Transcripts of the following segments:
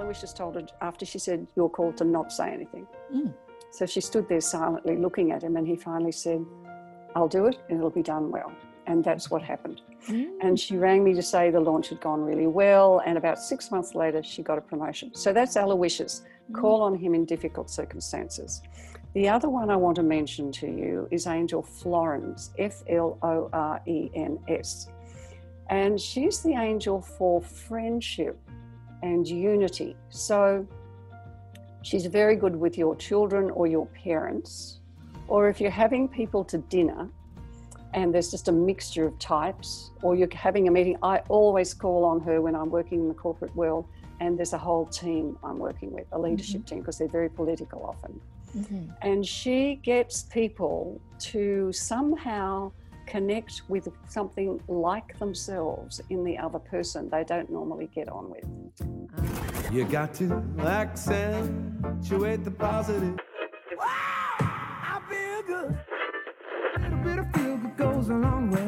Aloysius told her after she said, You're called to not say anything. Mm. So she stood there silently looking at him, and he finally said, I'll do it and it'll be done well. And that's what happened. Mm. And she rang me to say the launch had gone really well. And about six months later, she got a promotion. So that's Aloysius. Call on him in difficult circumstances. The other one I want to mention to you is Angel Florens, F L O R E N S. And she's the angel for friendship and unity. So she's very good with your children or your parents, or if you're having people to dinner and there's just a mixture of types, or you're having a meeting, I always call on her when I'm working in the corporate world and there's a whole team I'm working with, a leadership team, because they're very political often. Mhm. And she gets people to somehow connect with something like themselves in the other person they don't normally get on with. You got to accentuate the positive. I feel good. A little bit of feel good goes a long way.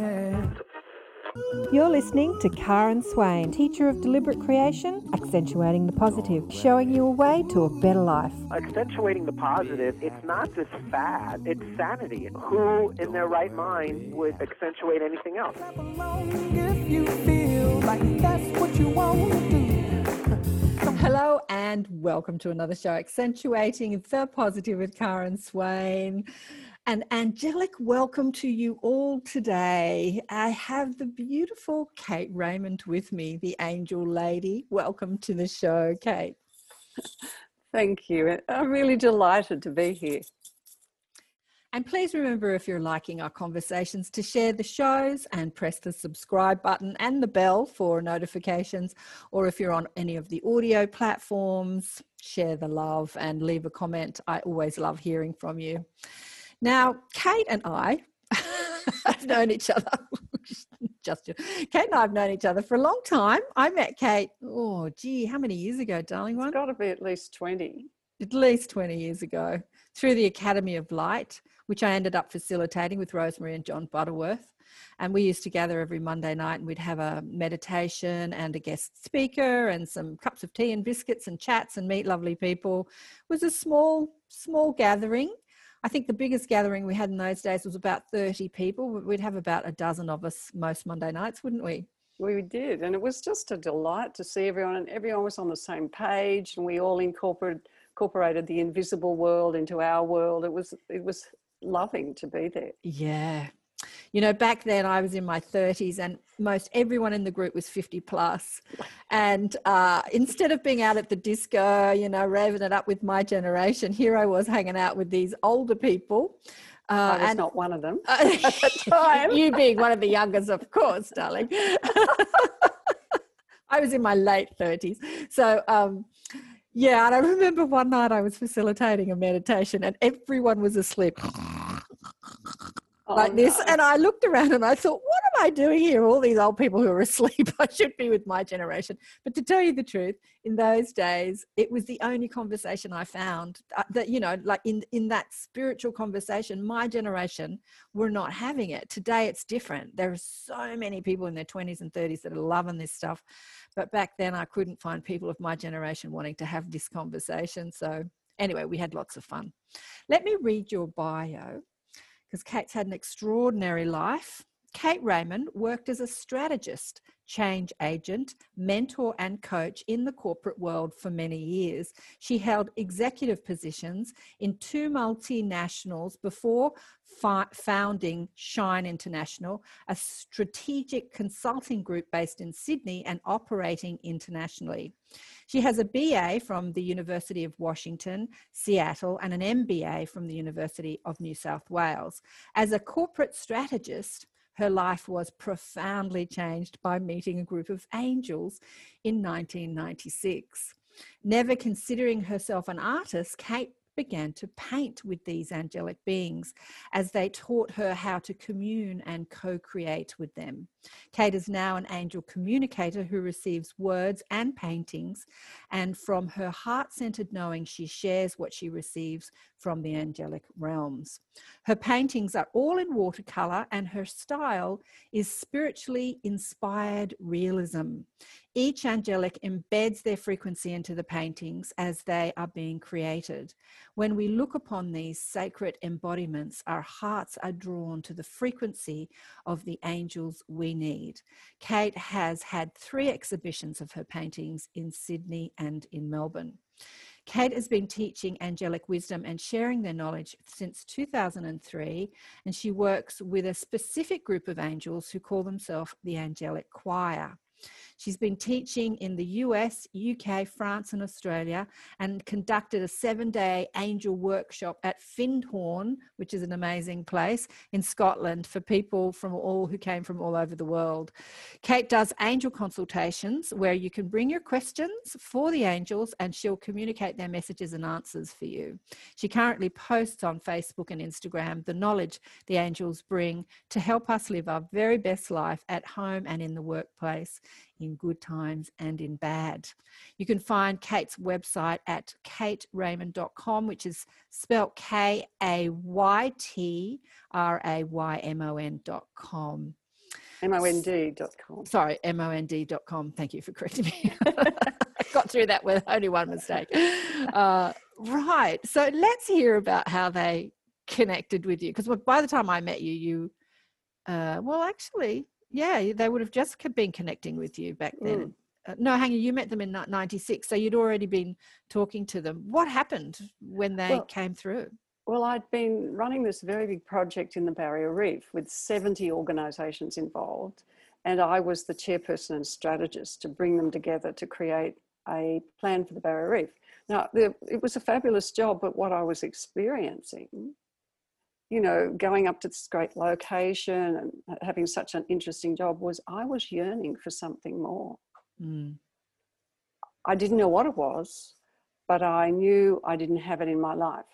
You're listening to Karen Swain, teacher of deliberate creation, accentuating the positive, showing you a way to a better life. accentuating the positive, it's not just fad, it's sanity. Who in their right mind would accentuate anything else? Clap along if you feel like that's what you want to do. Hello and welcome to another show, Accentuating the Positive with Karen Swain. An angelic welcome to you all today. I have the beautiful Kayt Raymond with me, the angel lady. Welcome to the show, Kayt. Thank you. I'm really delighted to be here. And please remember if you're liking our conversations to share the shows and press the subscribe button and the bell for notifications. Or if you're on any of the audio platforms, share the love and leave a comment. I always love hearing from you. Now, Kayt and I have known each other. Just Kayt and I have known each other for a long time. I met Kayt, oh, gee, how many years ago, darling one? It's got to be at least 20. at least 20 years ago through the Academy of Light, which I ended up facilitating with Rosemary and John Butterworth. And we used to gather every Monday night and we'd have a meditation and a guest speaker and some cups of tea and biscuits and chats and meet lovely people. It was a small, small gathering. I think the biggest gathering we had in those days was about 30 people. We'd have about a dozen of us most Monday nights, wouldn't we? We did. And it was just a delight to see everyone, and everyone was on the same page, and we all incorporated, incorporated the invisible world into our world. It was, it was loving to be there. Yeah. You know, back then I was in my 30s and most everyone in the group was 50 plus. And uh, instead of being out at the disco, you know, raving it up with my generation, here I was hanging out with these older people. Uh, I was and- not one of them. at the time. you being one of the youngest, of course, darling. I was in my late 30s. So, um, yeah, and I remember one night I was facilitating a meditation and everyone was asleep Oh, like this. no. And I looked around and I thought, what am I doing here? All these old people who are asleep. I should be with my generation. But to tell you the truth, in those days, it was the only conversation I found uh, that, you know, like in, in that spiritual conversation, my generation were not having it. Today, it's different. There are so many people in their 20s and 30s that are loving this stuff. But back then, I couldn't find people of my generation wanting to have this conversation. So, anyway, we had lots of fun. Let me read your bio because Kayt's had an extraordinary life. Kayt Raymond worked as a strategist, change agent, mentor, and coach in the corporate world for many years. She held executive positions in two multinationals before fi- founding Shine International, a strategic consulting group based in Sydney and operating internationally. She has a BA from the University of Washington, Seattle, and an MBA from the University of New South Wales. As a corporate strategist, her life was profoundly changed by meeting a group of angels in 1996. Never considering herself an artist, Kayt began to paint with these angelic beings as they taught her how to commune and co create with them. Kayt is now an angel communicator who receives words and paintings, and from her heart centered knowing, she shares what she receives from the angelic realms. Her paintings are all in watercolor, and her style is spiritually inspired realism. Each angelic embeds their frequency into the paintings as they are being created. When we look upon these sacred embodiments, our hearts are drawn to the frequency of the angels we need. Kayt has had three exhibitions of her paintings in Sydney and in Melbourne. Kayt has been teaching angelic wisdom and sharing their knowledge since 2003, and she works with a specific group of angels who call themselves the Angelic Choir. She's been teaching in the US, UK, France, and Australia, and conducted a seven day angel workshop at Findhorn, which is an amazing place in Scotland for people from all who came from all over the world. Kayt does angel consultations where you can bring your questions for the angels and she'll communicate their messages and answers for you. She currently posts on Facebook and Instagram the knowledge the angels bring to help us live our very best life at home and in the workplace in good times and in bad. You can find Kayt's website at kaytraymond.com, which is spelled K A Y T R A Y M O N.com. M-O-N-D.com. Sorry, M O N D.com. Thank you for correcting me. I got through that with only one mistake. Uh, right. So let's hear about how they connected with you. Because by the time I met you, you, uh, well, actually, yeah, they would have just been connecting with you back then. Mm. Uh, no, hang on, you met them in 96, so you'd already been talking to them. What happened when they Well, came through? Well, I'd been running this very big project in the Barrier Reef with 70 organisations involved, and I was the chairperson and strategist to bring them together to create a plan for the Barrier Reef. Now, the, it was a fabulous job, but what I was experiencing, you know, going up to this great location and having such an interesting job, was I was yearning for something more. Mm, I didn't know what it was, but I knew I didn't have it in my life.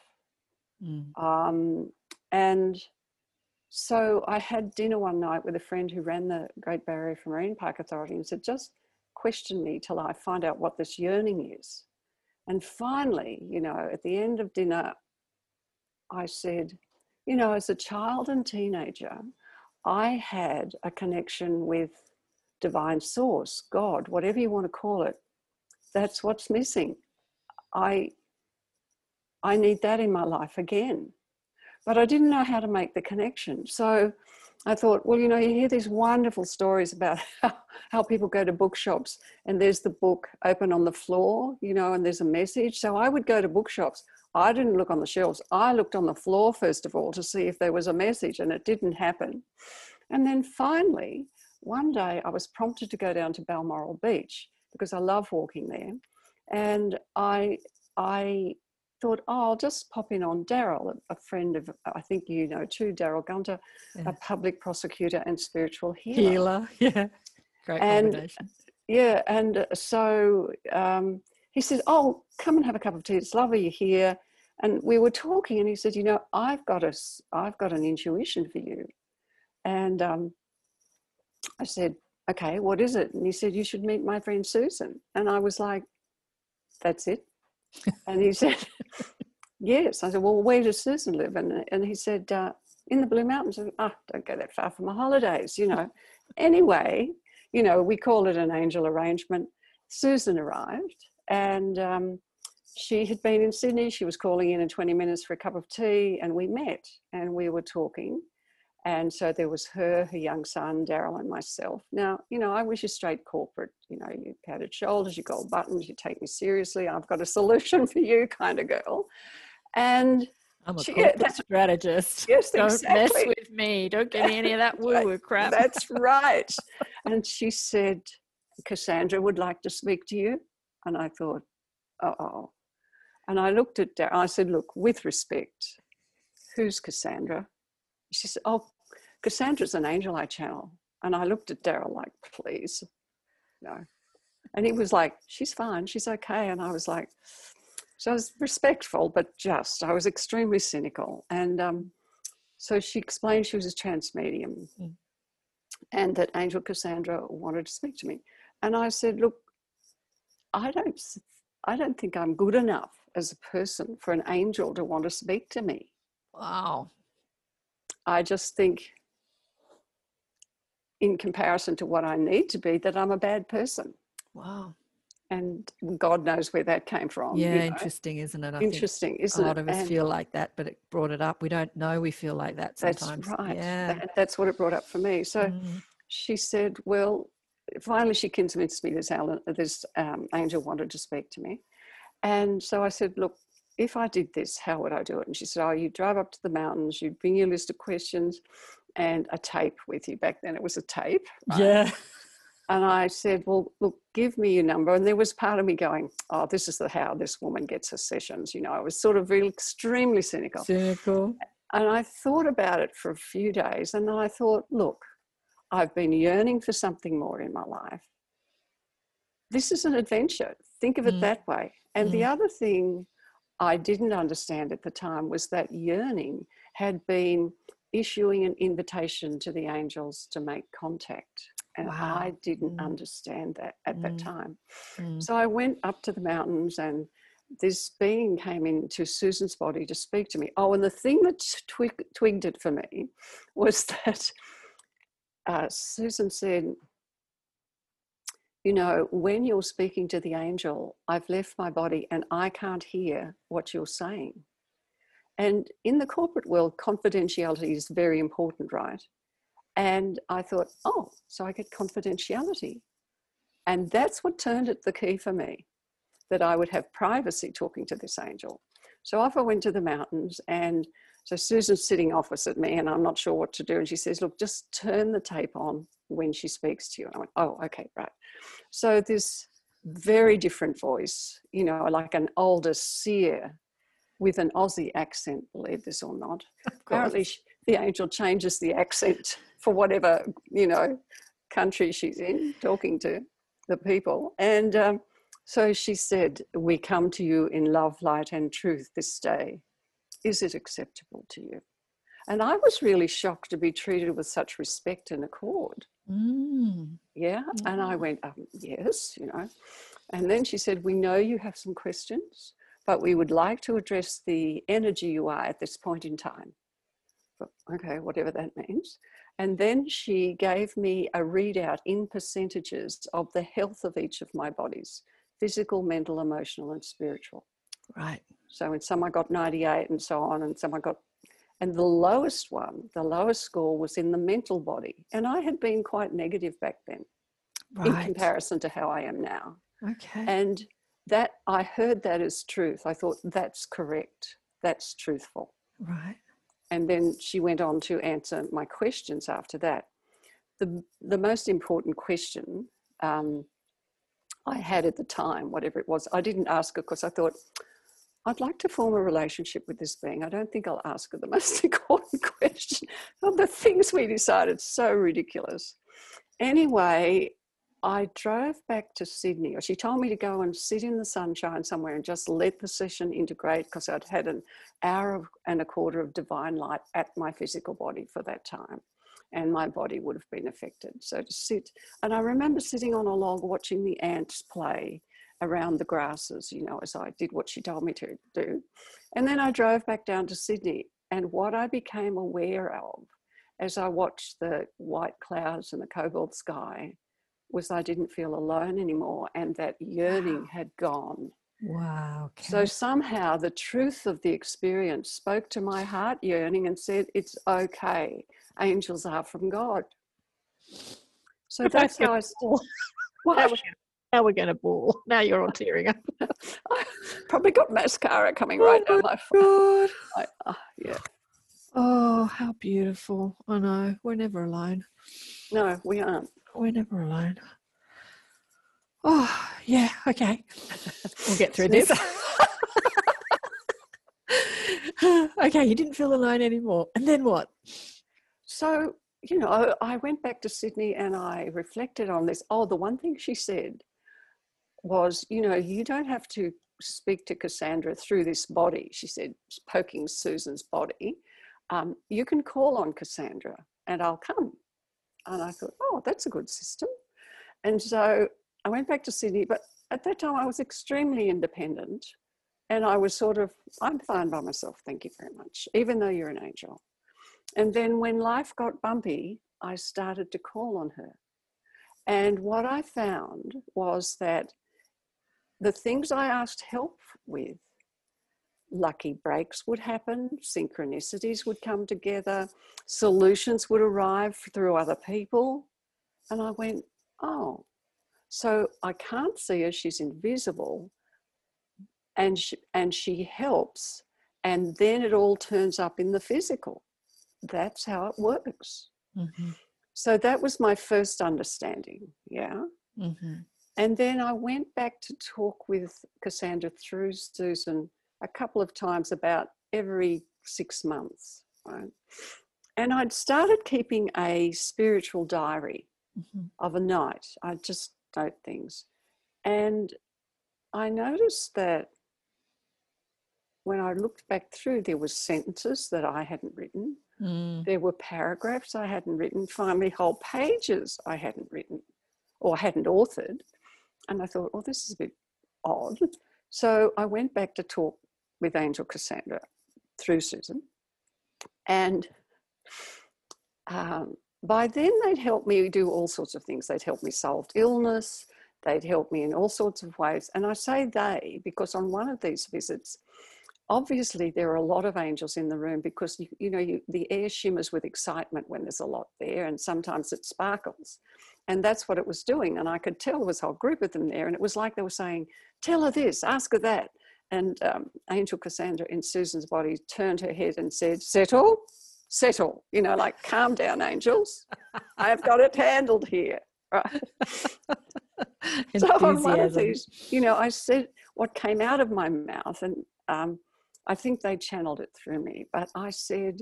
mm, Um, and so I had dinner one night with a friend who ran the Great Barrier Marine Park Authority and said, just question me till I find out what this yearning is. And finally, you know, at the end of dinner, I said, you know, as a child and teenager, I had a connection with divine source, God, whatever you want to call it. That's what's missing. I I need that in my life again. But I didn't know how to make the connection. So I thought, well, you know, you hear these wonderful stories about how, how people go to bookshops and there's the book open on the floor, you know, and there's a message. So I would go to bookshops. I didn't look on the shelves. I looked on the floor, first of all, to see if there was a message, and it didn't happen. And then finally, one day I was prompted to go down to Balmoral Beach because I love walking there. And I, I thought, oh, I'll just pop in on Daryl, a- friend of, I think you know too, Daryl Gunter, Yeah. a public prosecutor and spiritual healer. Healer, yeah. Great And- combination. Yeah, and so um, he said, "Oh, come and have a cup of tea. It's lovely you're here." And we were talking, and he said, "You know, I've got a i've got an intuition for you." And um, I said, "Okay, what is it?" And he said, "You should meet my friend Susan." And I was like, "That's it." and he said, "Yes." I said, "Well, where does Susan live?" And and he said, uh, "In the Blue Mountains." And, oh, don't go that far for my holidays, you know. anyway, you know, we call it an angel arrangement. Susan arrived and um, she had been in Sydney. She was calling in in 20 minutes for a cup of tea and we met and we were talking. And so there was her, her young son, Daryl, and myself. Now, you know, I was your straight corporate, you know, you patted shoulders, you gold buttons, you take me seriously, I've got a solution for you kind of girl. And I'm a she- corporate strategist. yes, Don't mess with me. Don't give me any of that woo woo crap. That's right. And she said, Cassandra would like to speak to you. And I thought, uh oh. And I looked at Daryl. I said, look, with respect, who's Cassandra? She said, oh, Cassandra's an angel I channel. And I looked at Daryl like, please, no. And he was like, she's fine, she's okay. And I was like, so I was respectful, but just, I was extremely cynical. And um, so she explained she was a trance medium Mm. and that Angel Cassandra wanted to speak to me. And I said, look, I don't, I don't think I'm good enough as a person for an angel to want to speak to me. Wow. I just think, in comparison to what I need to be, that I'm a bad person. Wow. And God knows where that came from. you Yeah, know. interesting, isn't it? I Interesting, isn't it? a lot it? of us And feel like that, but it brought it up. We don't know we feel like that sometimes. that's right. Yeah. That- that's what it brought up for me. So Mm. she said, Well, finally she convinced me this, Alan, this um, angel wanted to speak to me. And so I said, Look, if I did this, how would I do it? And she said, Oh, you drive up to the mountains, you'd bring your list of questions and a tape with you. Back then it was a tape. right? Yeah. And I said, Well, look, give me your number. And there was part of me going, Oh, this is the how this woman gets her sessions. You know, I was sort of really extremely cynical. Cynical. And I thought about it for a few days and then I thought, look, I've been yearning for something more in my life. This is an adventure. Think of it Mm. that way. And the other thing I didn't understand at the time was that yearning had been issuing an invitation to the angels to make contact. And Wow. I didn't Mm. understand that at that Mm. time. Mm. So I went up to the mountains and this being came into Susan's body to speak to me. Oh, and the thing that twig- twigged it for me was that uh, Susan said, You know, when you're speaking to the angel, I've left my body and I can't hear what you're saying. And in the corporate world, confidentiality is very important, right? And I thought, oh, so I get confidentiality. And that's what turned it the key for me that I would have privacy talking to this angel. So off I went to the mountains, and so Susan's sitting opposite me, and I'm not sure what to do. And she says, Look, just turn the tape on when she speaks to you. And I went, Oh, okay, right. So this very different voice, you know, like an older seer with an Aussie accent, believe this or not. Apparently, sh- the angel changes the accent for whatever, you know, country she's in, talking to the people. And um, so she said, We come to you in love, light, and truth this day. Is it acceptable to you? And I was really shocked to be treated with such respect and accord. Mm. Yeah. And I went, um, Yes, you know. And then she said, We know you have some questions, but we would like to address the energy you are at this point in time. But, okay, whatever that means. And then she gave me a readout in percentages of the health of each of my bodies physical, mental, emotional, and spiritual. Right. So in some I got 98 and so on, and some I got, and the lowest one, the lowest score was in the mental body. And I had been quite negative back then in comparison to how I am now. Okay. And that I heard that as truth. I thought that's correct. That's truthful. right. And then she went on to answer my questions after that. The, the most important question um, I had at the time, whatever it was, I didn't ask her because I thought, I'd like to form a relationship with this being. I don't think I'll ask her the most important question. Of the things we decided, so ridiculous. Anyway, I drove back to Sydney, or she told me to go and sit in the sunshine somewhere and just let the session integrate because I'd had an hour and a quarter of divine light at my physical body for that time. And my body would have been affected. So to sit, and I remember sitting on a log watching the ants play around the grasses, you know, as I did what she told me to do. And then I drove back down to Sydney. And what I became aware of as I watched the white clouds and the cobalt sky was I didn't feel alone anymore and that yearning had gone. Wow. Okay. So somehow the truth of the experience spoke to my heart yearning and said, It's okay. Angels are from God. So that's how I. Now What? we're, gonna, now we're going to ball. Now you're all tearing up. I probably got mascara coming right Oh down my face. God. I- ah, yeah. Oh, how beautiful. I know. We're never alone. No, we aren't. We're never alone. Oh, yeah. Okay. We'll get through this. okay. You didn't feel alone anymore. And then what? So, you know, I went back to Sydney and I reflected on this. Oh, the one thing she said was, you know, you don't have to speak to Cassandra through this body, she said, poking Susan's body. Um, you can call on Cassandra and I'll come. And I thought, oh, that's a good system. And so I went back to Sydney, but at that time I was extremely independent. And I was sort of, I'm fine by myself, thank you very much, even though you're an angel. And then when life got bumpy I started to call on her. And what I found was that the things I asked help with, lucky breaks would happen, synchronicities would come together, solutions would arrive through other people. And I went, oh, so I can't see her, she's invisible, and she, and she helps, and then it all turns up in the physical. That's how it works. Mm-hmm. So that was my first understanding, yeah. Mm-hmm. And then I went back to talk with Cassandra through Susan a couple of times about every six months, right? And I'd started keeping a spiritual diary Mm-hmm. of a night. I just note things. And I noticed that when I looked back through, there were sentences that I hadn't written. Mm. There were paragraphs I hadn't written, finally whole pages I hadn't written or hadn't authored. And I thought, oh, this is a bit odd. So I went back to talk with Angel Cassandra through Susan. And um, by then they'd helped me do all sorts of things. They'd helped me solve illness. They'd helped me in all sorts of ways. And I say they because on one of these visits, obviously there are a lot of angels in the room because you, you know you, the air shimmers with excitement when there's a lot there and sometimes it sparkles and that's what it was doing and i could tell there was a whole group of them there and it was like they were saying tell her this ask her that and um, angel cassandra in susan's body turned her head and said settle settle you know like calm down angels i've got it handled here right so on one of these you know i said what came out of my mouth and um, I think they channeled it through me, but I said,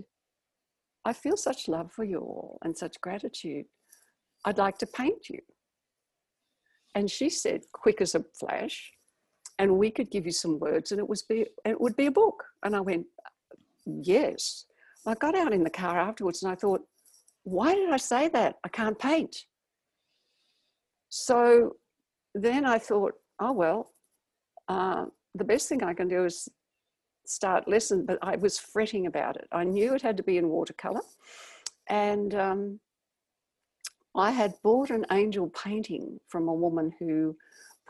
I feel such love for you all and such gratitude. I'd like to paint you. And she said, quick as a flash, and we could give you some words and it was be it would be a book. And I went, Yes. I got out in the car afterwards and I thought, why did I say that? I can't paint. So then I thought, oh well, uh, the best thing I can do is start lesson, but I was fretting about it. I knew it had to be in watercolor. And um, I had bought an angel painting from a woman who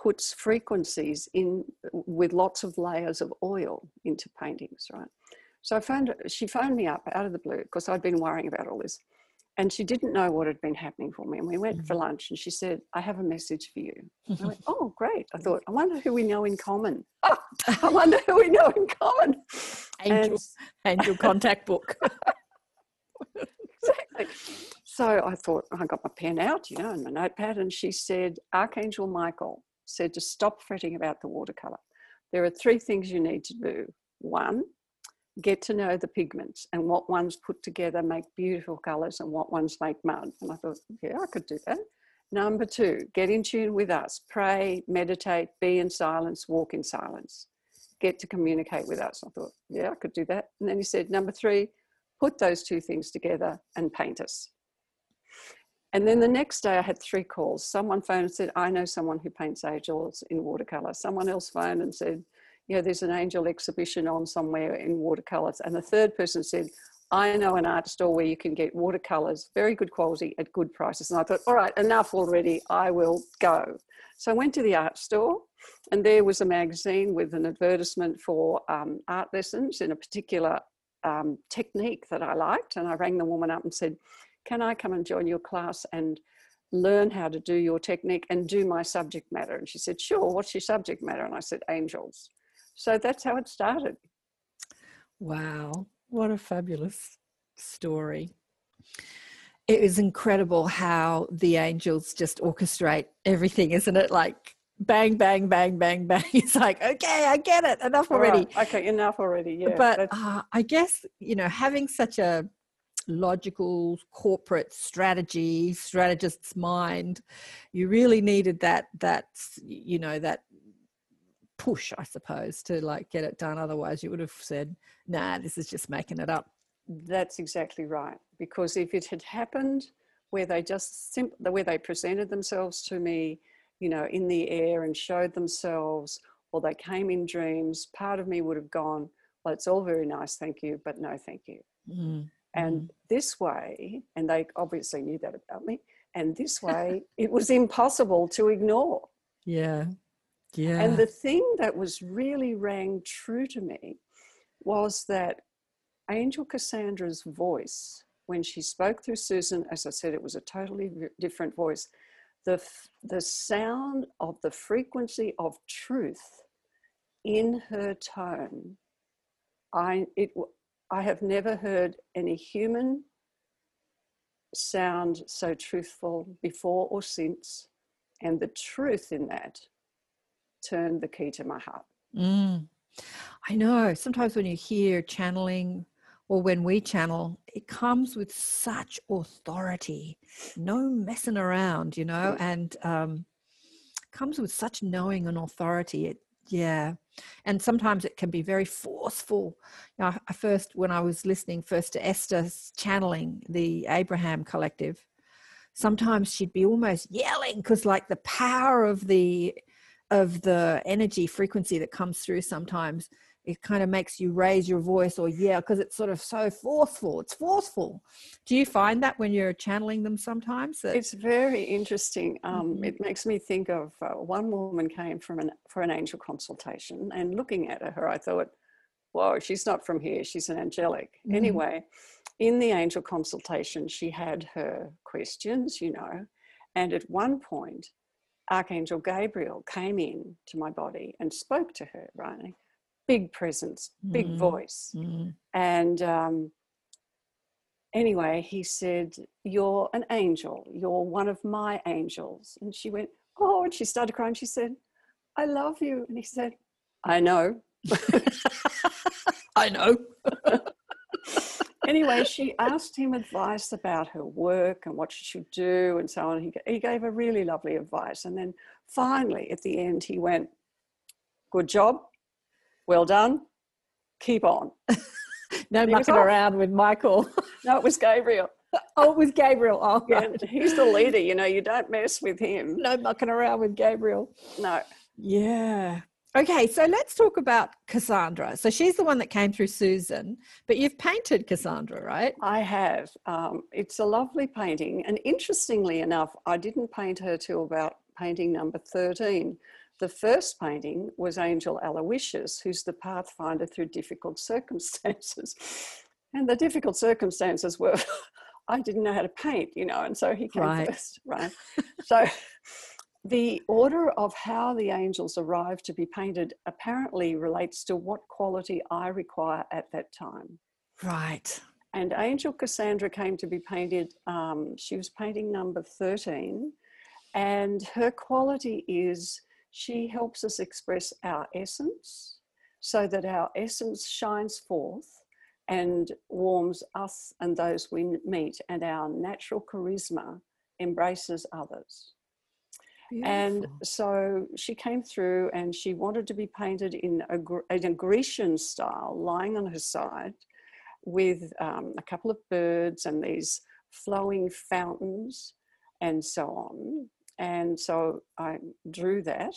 puts frequencies in with lots of layers of oil into paintings, right? So I phoned, she phoned me up out of the blue because I'd been worrying about all this. And she didn't know what had been happening for me. And we went for mm-hmm. lunch and she said, I have a message for you. I went, Oh, great. I thought, I wonder who we know in common. Oh, I wonder who we know in common. Angel, And angel contact book. exactly. So I thought, I got my pen out, you know, and my notepad, and she said, Archangel Michael said to stop fretting about the watercolor. There are three things you need to do. One, get to know the pigments and what ones put together make beautiful colors and what ones make mud. And I thought, yeah, I could do that. Number two, get in tune with us. Pray, meditate, be in silence, walk in silence. Get to communicate with us. I thought, yeah, I could do that. And then he said, number three, put those two things together and paint us. And then the next day I had three calls. Someone phoned and said, I know someone who paints angels in watercolor. Someone else phoned and said, yeah, there's an angel exhibition on somewhere in watercolors. And the third person said, I know an art store where you can get watercolors, very good quality at good prices. And I thought, all right, enough already, I will go. So I went to the art store, and there was a magazine with an advertisement for um, art lessons in a particular um, technique that I liked. And I rang the woman up and said, Can I come and join your class and learn how to do your technique and do my subject matter? And she said, Sure, what's your subject matter? And I said, Angels. So that's how it started. Wow, what a fabulous story. It is incredible how the angels just orchestrate everything, isn't it? Like bang, bang, bang, bang, bang. It's like, okay, I get it. Enough already. right, Okay, enough already. Yeah. but uh, I guess, you know, having such a logical corporate strategy, strategist's mind, you really needed that, that, you know, that push, I suppose, to like get it done. Otherwise, you would have said, nah, this is just making it up. That's exactly right. Because if it had happened where they just sim- the way they presented themselves to me, you know, in the air and showed themselves, or they came in dreams, part of me would have gone, well, it's all very nice, thank you, but no, thank you. Mm. And mm-hmm. this way, and they obviously knew that about me, and this way it was impossible to ignore. Yeah. Yeah. And the thing that was really rang true to me was that Angel Cassandra's voice, when she spoke through Susan, as I said, it was a totally different voice. The, the sound of the frequency of truth in her tone, I, it, I have never heard any human sound so truthful before or since. And the truth in that turned the key to my heart. Mm. I know. Sometimes when you hear channeling or when we channel, it comes with such authority, no messing around, you know, and um, comes with such knowing and authority. It, yeah. And sometimes it can be very forceful. You know, I first, when I was listening first to Esther's channeling the Abraham Collective, sometimes she'd be almost yelling because, like, the power of the of the energy frequency that comes through sometimes it kind of makes you raise your voice or yeah because it's sort of so forceful it's forceful do you find that when you're channeling them sometimes that, It's very interesting. Um, Mhm. It makes me think of uh, one woman came from an for an angel consultation, and looking at her, I thought, "Whoa, she's not from here. She's an angelic." Mhm. Anyway, in the angel consultation, she had her questions, you know, and at one point, Archangel Gabriel came in to my body and spoke to her. Right, big presence, big Mhm. voice. Mm, And um, anyway, he said, You're an angel. You're one of my angels. And she went, Oh, and she started crying. She said, I love you. And he said, I know. i know Anyway, she asked him advice about her work and what she should do and so on. He, he gave her really lovely advice. And then finally, at the end, he went, Good job. Well done. Keep on. no mucking around with michael No, it was Gabriel. oh it was gabriel oh Yeah, right. he's the leader. You know, you don't mess with him. no mucking around with gabriel No. Yeah. Okay, so let's talk about Cassandra. So she's the one that came through Susan, but you've painted Cassandra, right? I have. Um, it's a lovely painting. And interestingly enough, I didn't paint her till about painting number 13. The first painting was Angel Aloysius, who's the pathfinder through difficult circumstances. And the difficult circumstances were I didn't know how to paint, you know, and so he came Right. first, right? so the order of how the angels arrive to be painted apparently relates to what quality I require at that time. Right. And Angel Cassandra came to be painted, um, she was painting number 13. And her quality is she helps us express our essence so that our essence shines forth and warms us and those we meet, and our natural charisma embraces others. And so she came through and she wanted to be painted in a, in a Grecian style, lying on her side with um, a couple of birds and these flowing fountains and so on. And so I drew that.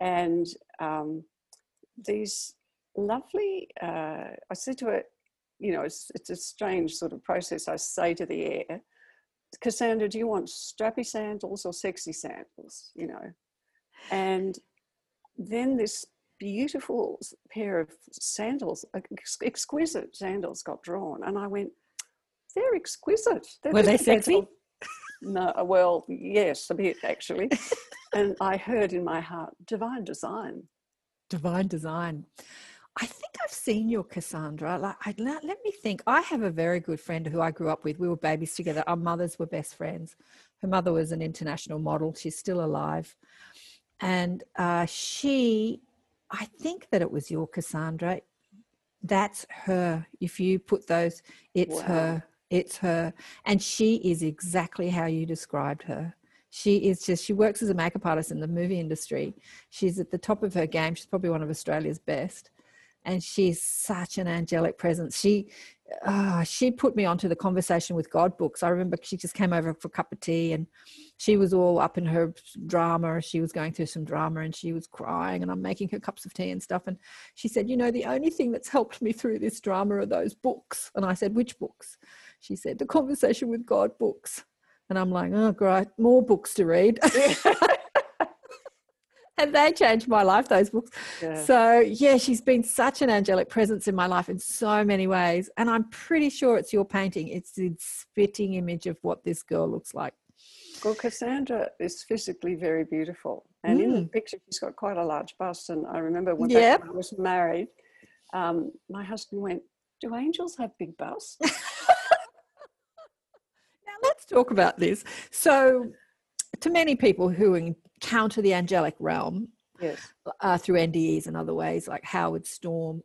And um, these lovely, uh, I said to her, you know, it's, it's a strange sort of process. I say to the air, Cassandra, do you want strappy sandals or sexy sandals? You know, and then this beautiful pair of sandals, exquisite sandals, got drawn, and I went, "They're exquisite." They're Were they sexy? excellent." No, well, yes, a bit actually. and I heard in my heart, "Divine design." Divine design. I think I've seen your Cassandra. Like, I, let, let me think. I have a very good friend who I grew up with. We were babies together. Our mothers were best friends. Her mother was an international model. She's still alive. And uh, she, I think that it was your Cassandra. That's her. If you put those, it's Wow. her. It's her. And she is exactly how you described her. She is just, she works as a makeup artist in the movie industry. She's at the top of her game. She's probably one of Australia's best. And she's such an angelic presence. She, ah, she put me onto the conversation with God books. I remember she just came over for a cup of tea and she was all up in her drama. She was going through some drama and she was crying and I'm making her cups of tea and stuff. And she said, you know, the only thing that's helped me through this drama are those books. And I said, which books? She said, The Conversation with God books. And I'm like, Oh, great, more books to read. and they changed my life, those books. Yeah. So, yeah, she's been such an angelic presence in my life in so many ways. And I'm pretty sure it's your painting. It's the spitting image of what this girl looks like. Well, Cassandra is physically very beautiful. And in the Mm. picture, she's got quite a large bust. And I remember when, Yep. I was married, um, my husband went, Do angels have big busts? Talk about this. So, to many people who encounter the angelic realm yes. uh, through NDEs and other ways, like Howard Storm,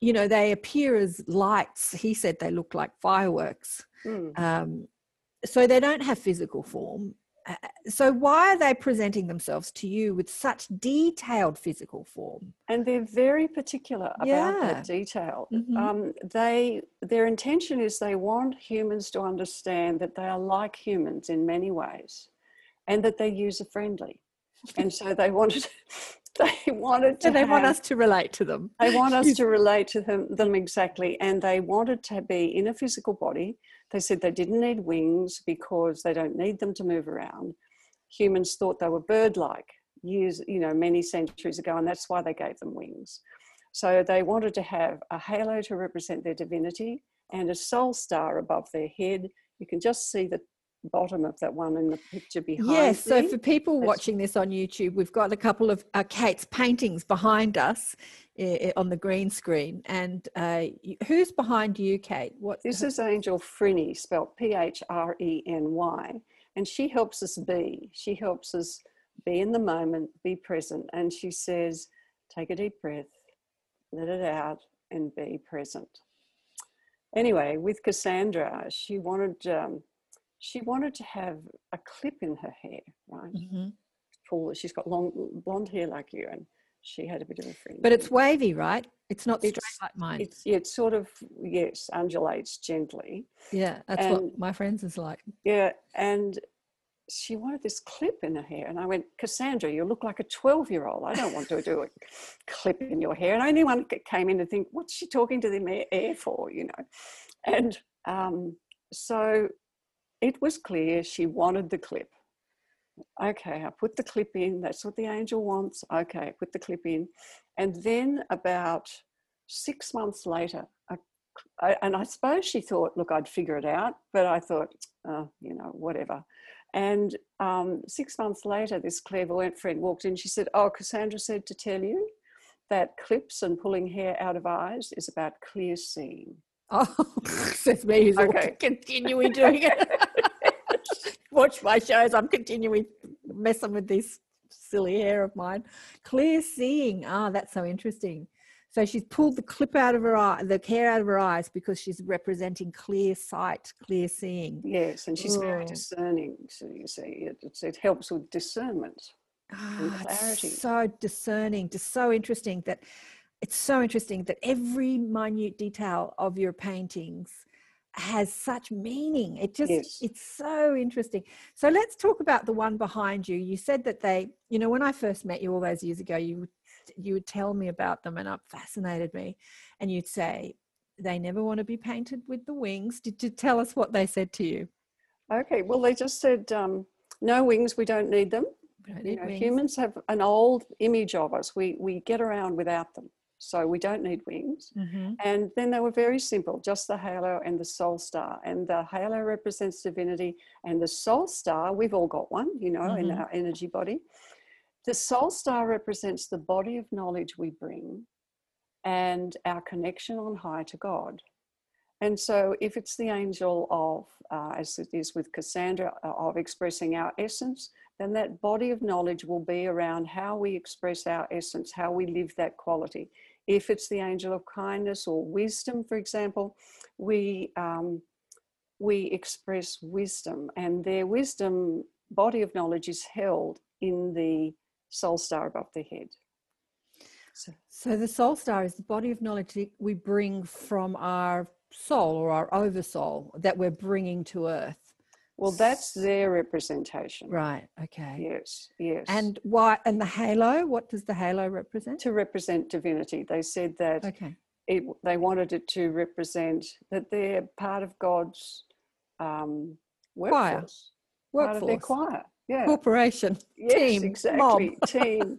you know, they appear as lights. He said they look like fireworks. Mm. Um, so they don't have physical form. Uh, so why are they presenting themselves to you with such detailed physical form? And they're very particular about Yeah. that detail. Mhm. Um, they their intention is they want humans to understand that they are like humans in many ways, and that they're user friendly. And so they wanted they wanted to So they want us to relate to them. they want us to relate to them, them exactly, and they wanted to be in a physical body. They said they didn't need wings because they don't need them to move around. Humans thought they were bird-like years, you know, many centuries ago, and that's why they gave them wings. So they wanted to have a halo to represent their divinity and a soul star above their head. You can just see the bottom of that one in the picture behind. Yes. So for people That's- watching this on YouTube, we've got a couple of uh, Kayt's paintings behind us uh, on the green screen. And uh, who's behind you, Kayt? What? This is Angel Phreny, spelled P H R E N Y, and she helps us be. She helps us be in the moment, be present. And she says, take a deep breath, let it out, and be present. Anyway, with Cassandra, she wanted um, she wanted to have a clip in her hair, right? Mhm. Full. She's got long blonde hair like you, and she had a bit of a fringe. But it's wavy, right? It's not straight It's- like mine. it's yeah, it's sort of yes, undulates gently. yeah, that's and- what my friends is like. Yeah, and she wanted this clip in her hair. And I went, Cassandra, you look like a 12 year old. I don't want to do a clip in your hair. And anyone came in and think, what's she talking to the air for, you know? And um, so it was clear she wanted the clip. Okay, I put the clip in. That's what the angel wants. Okay, put the clip in. And then about six months later, a I, and I suppose she thought, look, I'd figure it out, but I thought, oh, you know, whatever. And um, six months later, this clairvoyant friend walked in. She said, Oh, Cassandra said to tell you that clips and pulling hair out of eyes is about clear seeing. Oh, says me who's Okay. continuing doing it. Watch my shows. I'm continuing messing with this silly hair of mine. Clear seeing. Ah, that's so interesting. So she's pulled the clip out of her eye, the hair out of her eyes because she's representing clear sight, clear seeing. Yes, and she's very Oh. discerning. So you see, it, it helps with discernment. Ah, so discerning, just so interesting that it's so interesting that every minute detail of your paintings has such meaning. It just Yes. it's so interesting. So let's talk about the one behind you. You said that they, you know, when I first met you all those years ago, you would you would tell me about them and it fascinated me. And you'd say they never want to be painted with the wings. Did you tell us what they said to you? Okay, well, they just said, um, no wings, we don't need them. You know, humans have an old image of us. We, we get around without them. So we don't need wings. Mhm. And then they were very simple, just the halo and the soul star. And the halo represents divinity, and the soul star, we've all got one, you know, in Mhm. our energy body. The soul star represents the body of knowledge we bring and our connection on high to God. And so, if it's the angel of, uh, as it is with Cassandra, uh, of expressing our essence, then that body of knowledge will be around how we express our essence, how we live that quality. If it's the angel of kindness or wisdom, for example, we um, we express wisdom, and their wisdom body of knowledge is held in the soul star above the head. So, So the soul star is the body of knowledge that we bring from our soul or our oversoul that we're bringing to earth. Well, that's their representation. Right. Okay. Yes, yes. And why? And the halo. What does the halo represent? to represent divinity, they said that Okay. it, they wanted it to represent that they're part of God's um, Choir. workforce, part of their choir. Yeah, corporation, yes, team, exactly, mob. team.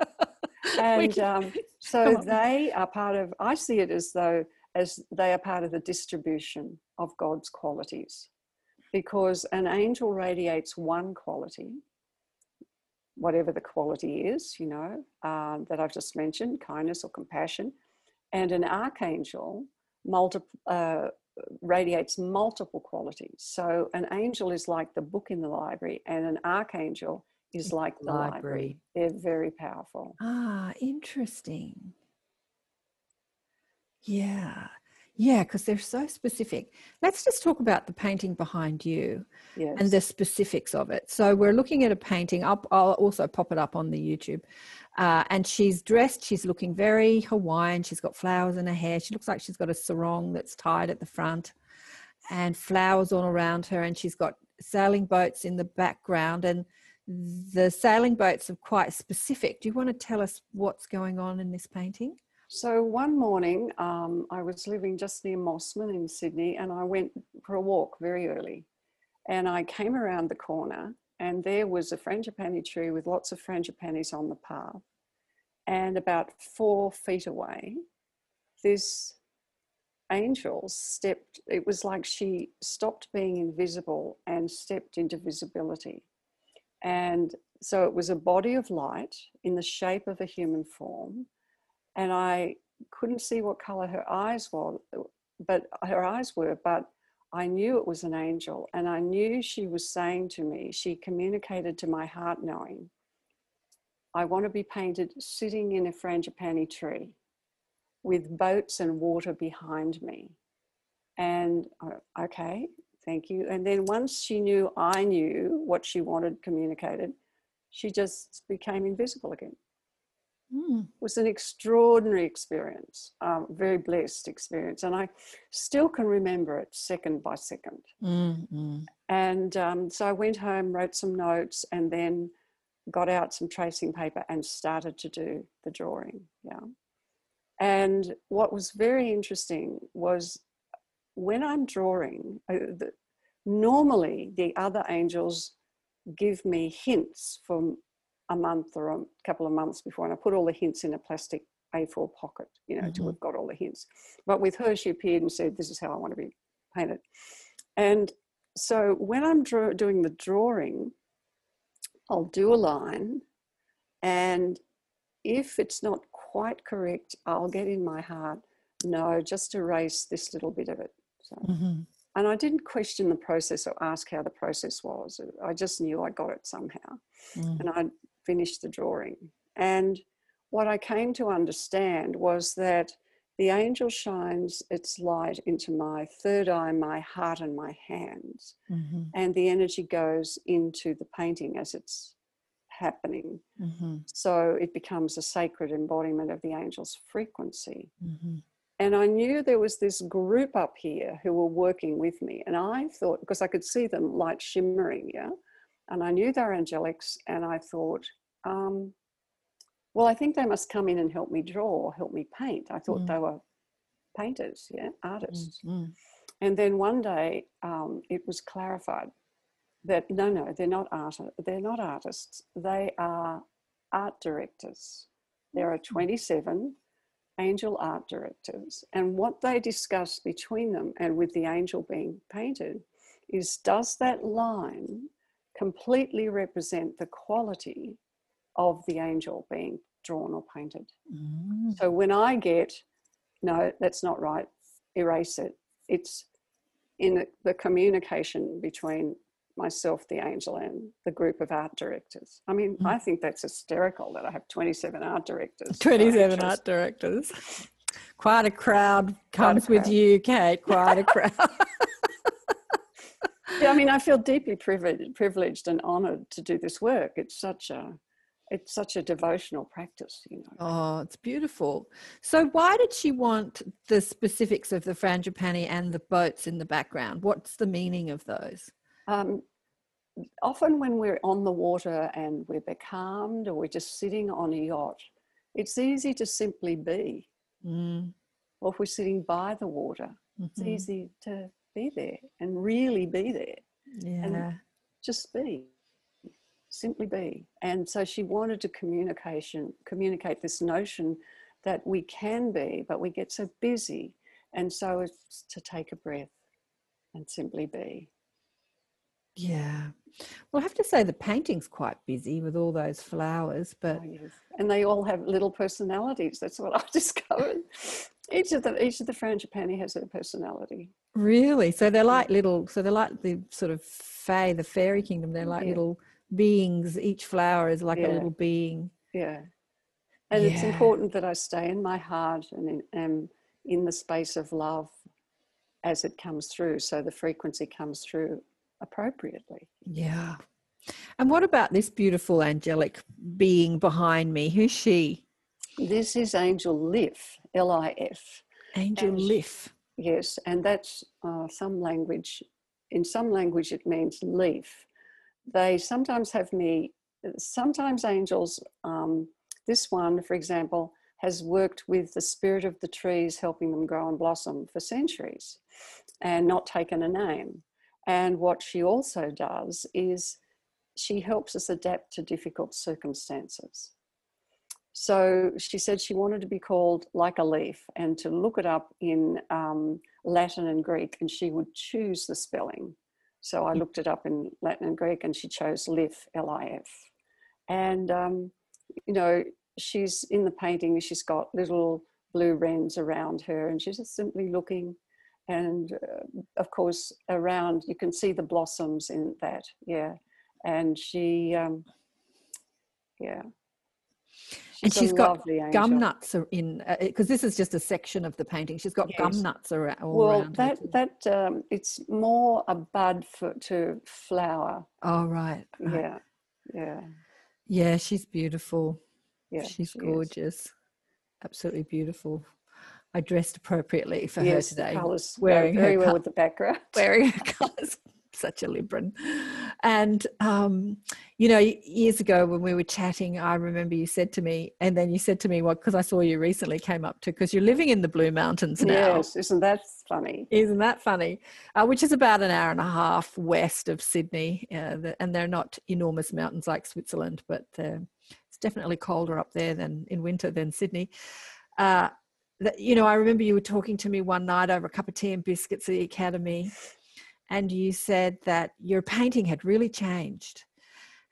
And um, so they are part of. I see it as though as they are part of the distribution of God's qualities, because an angel radiates one quality, whatever the quality is, you know, um, that I've just mentioned, kindness or compassion, and an archangel multi- uh, radiates multiple qualities. So an angel is like the book in the library, and an archangel is like the library. library. They're very powerful. Ah, interesting. Yeah. Yeah, because they're so specific. Let's just talk about the painting behind you Yes. and the specifics of it. So we're looking at a painting. I'll, I'll also pop it up on the YouTube. Uh, and she's dressed. She's looking very Hawaiian. She's got flowers in her hair. She looks like she's got a sarong that's tied at the front, and flowers all around her. And she's got sailing boats in the background. And the sailing boats are quite specific. Do you want to tell us what's going on in this painting? So one morning, um, I was living just near Mosman in Sydney, and I went for a walk very early. And I came around the corner, and there was a frangipani tree with lots of frangipanis on the path. And about four feet away, this angel stepped. It was like she stopped being invisible and stepped into visibility. And so it was a body of light in the shape of a human form and I couldn't see what color her eyes were, but her eyes were, but I knew it was an angel, and I knew she was saying to me, she communicated to my heart knowing, I want to be painted sitting in a frangipani tree with boats and water behind me. And okay, thank you. And then once she knew I knew what she wanted communicated, she just became invisible again Mm. was an extraordinary experience, um, very blessed experience, and I still can remember it second by second. Mm, mm. And um, so I went home, wrote some notes, and then got out some tracing paper and started to do the drawing. Yeah. And what was very interesting was when I'm drawing, uh, the, normally the other angels give me hints for a month or a couple of months before, and I put all the hints in a plastic A4 pocket, you know, till Mhm. we've got all the hints. But with her, she appeared and said, This is how I want to be painted. And so when I'm draw- doing the drawing, I'll do a line, and if it's not quite correct, I'll get in my heart, no, just erase this little bit of it. So, Mhm. and I didn't question the process or ask how the process was. I just knew I got it somehow Mm. and I'd finished the drawing. And what I came to understand was that the angel shines its light into my third eye, my heart, and my hands. Mhm. And the energy goes into the painting as it's happening. Mhm. So it becomes a sacred embodiment of the angel's frequency. Mhm. And I knew there was this group up here who were working with me. And I thought, because I could see them light shimmering, yeah. And I knew they were angelics. And I thought, um, well, I think they must come in and help me draw or help me paint. I thought Mm. they were painters, yeah, artists. Mm. And then one day um, it was clarified that no, no, they're not art. They're not artists. They are art directors. There are 27 angel art directors, and what they discuss between them and with the angel being painted is does that line completely represent the quality of the angel being drawn or painted? Mm. So when I get, no, that's not right, erase it, it's in the, communication between myself, the angel, and the group of art directors. I mean, Mm. I think that's hysterical that I have 27 art directors. 27 Just- art directors. Quite a crowd comes with crowd. you, Kayt. Quite a crowd. Yeah, I mean, I feel deeply privileged, privileged and honoured to do this work. It's such a, it's such a devotional practice, you know. oh, it's beautiful. So, why did she want the specifics of the frangipani and the boats in the background? What's the meaning of those? Um, often when we're on the water and we're becalmed or we're just sitting on a yacht, it's easy to simply be. Mm, Or if we're sitting by the water, it's mhm, easy to be there and really be there. Yeah. just be simply be and so she wanted to communication communicate this notion that we can be but we get so busy and so it's to take a breath and simply be Yeah. Well, I have to say the painting's quite busy with all those flowers, but Oh, yes. and they all have little personalities that's what i discovered each of the each of the frangipani has their personality really, so they're like little, so they're like the sort of fae, the fairy kingdom. They're like Yeah. little beings. Each flower is like a little being. Yeah. And it's important that I stay in my heart and in, am in the space of love as it comes through. So the frequency comes through appropriately. Yeah. And what about this beautiful angelic being behind me? Who's she? This is Angel Lif, L I F. Angel And- Lif. Yes, and that's uh, some language. In some language, it means leaf. They sometimes have me, sometimes angels, um, this one, for example, has worked with the spirit of the trees, helping them grow and blossom for centuries and not taken a name. And what she also does is she helps us adapt to difficult circumstances. So she said she wanted to be called like a leaf and to look it up in um, Latin and Greek, and she would choose the spelling. So I looked it up in Latin and Greek, and she chose Lif, L I F. And, um, you know, she's in the painting, she's got little blue wrens around her, and she's just simply looking. And uh, of course, around you can see the blossoms in that, yeah. And she, um, yeah. And she's got Gum nuts in because this is just a section of the painting. She's got gum nuts around. All Well, around her that that um, it's more a bud for to flower. Oh right. right. Yeah, yeah, Yeah, she's beautiful. yeah. she's she gorgeous. Absolutely beautiful. I dressed appropriately for Yes, her today. colours wearing very well col- with the background. wearing her colours. Such a Libran. And, um, you know, years ago when we were chatting, I remember you said to me, and then you said to me, well, because I saw you recently came up to, because you're living in the Blue Mountains now. Yes, isn't that funny? Isn't that funny? Uh, which is about an hour and a half west of Sydney. Uh, the, and they're not enormous mountains like Switzerland, but uh, it's definitely colder up there than in winter than Sydney. Uh, that, you know, I remember you were talking to me one night over a cup of tea and biscuits at the academy, and you said that your painting had really changed.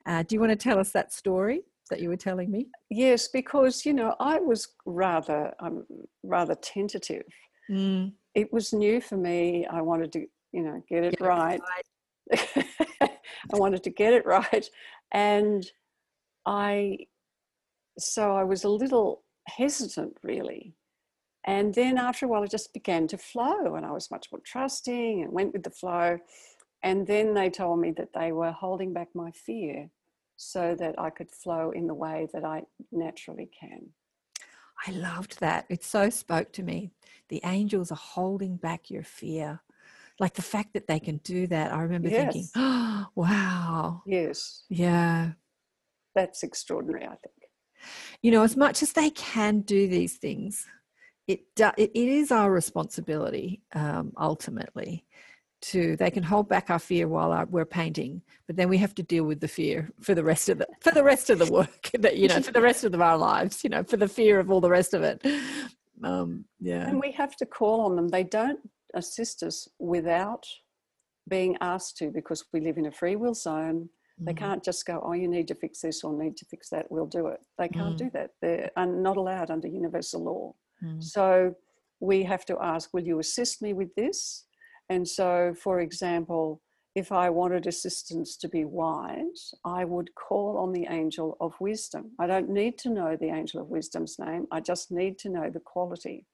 Uh, do you want to tell us that story that you were telling me? Yes, because you know I was rather um, rather tentative. Mm, It was new for me. I wanted to you know get it Get it right. I wanted to get it right, and I so I was a little hesitant really. And then after a while, it just began to flow, and I was much more trusting and went with the flow. And then they told me that they were holding back my fear so that I could flow in the way that I naturally can. I loved that. It so spoke to me. The angels are holding back your fear. Like the fact that they can do that. I remember thinking, oh, wow. Yes, Yeah. that's extraordinary, I think. You know, as much as they can do these things, it, do, it, it is our responsibility um, ultimately to they can hold back our fear while our, we're painting but then we have to deal with the fear for the rest of the for the rest of the work that you know for the rest of our lives you know for the fear of all the rest of it um yeah And we have to call on them. They don't assist us without being asked to because we live in a free will zone. They Mhm. can't just go, oh, you need to fix this or need to fix that, we'll do it. They can't do that. They're not allowed under universal law. Mm. So we have to ask, will you assist me with this? And so, for example, if I wanted assistance to be wise, I would call on the angel of wisdom. I don't need to know the angel of wisdom's name, I just need to know the quality.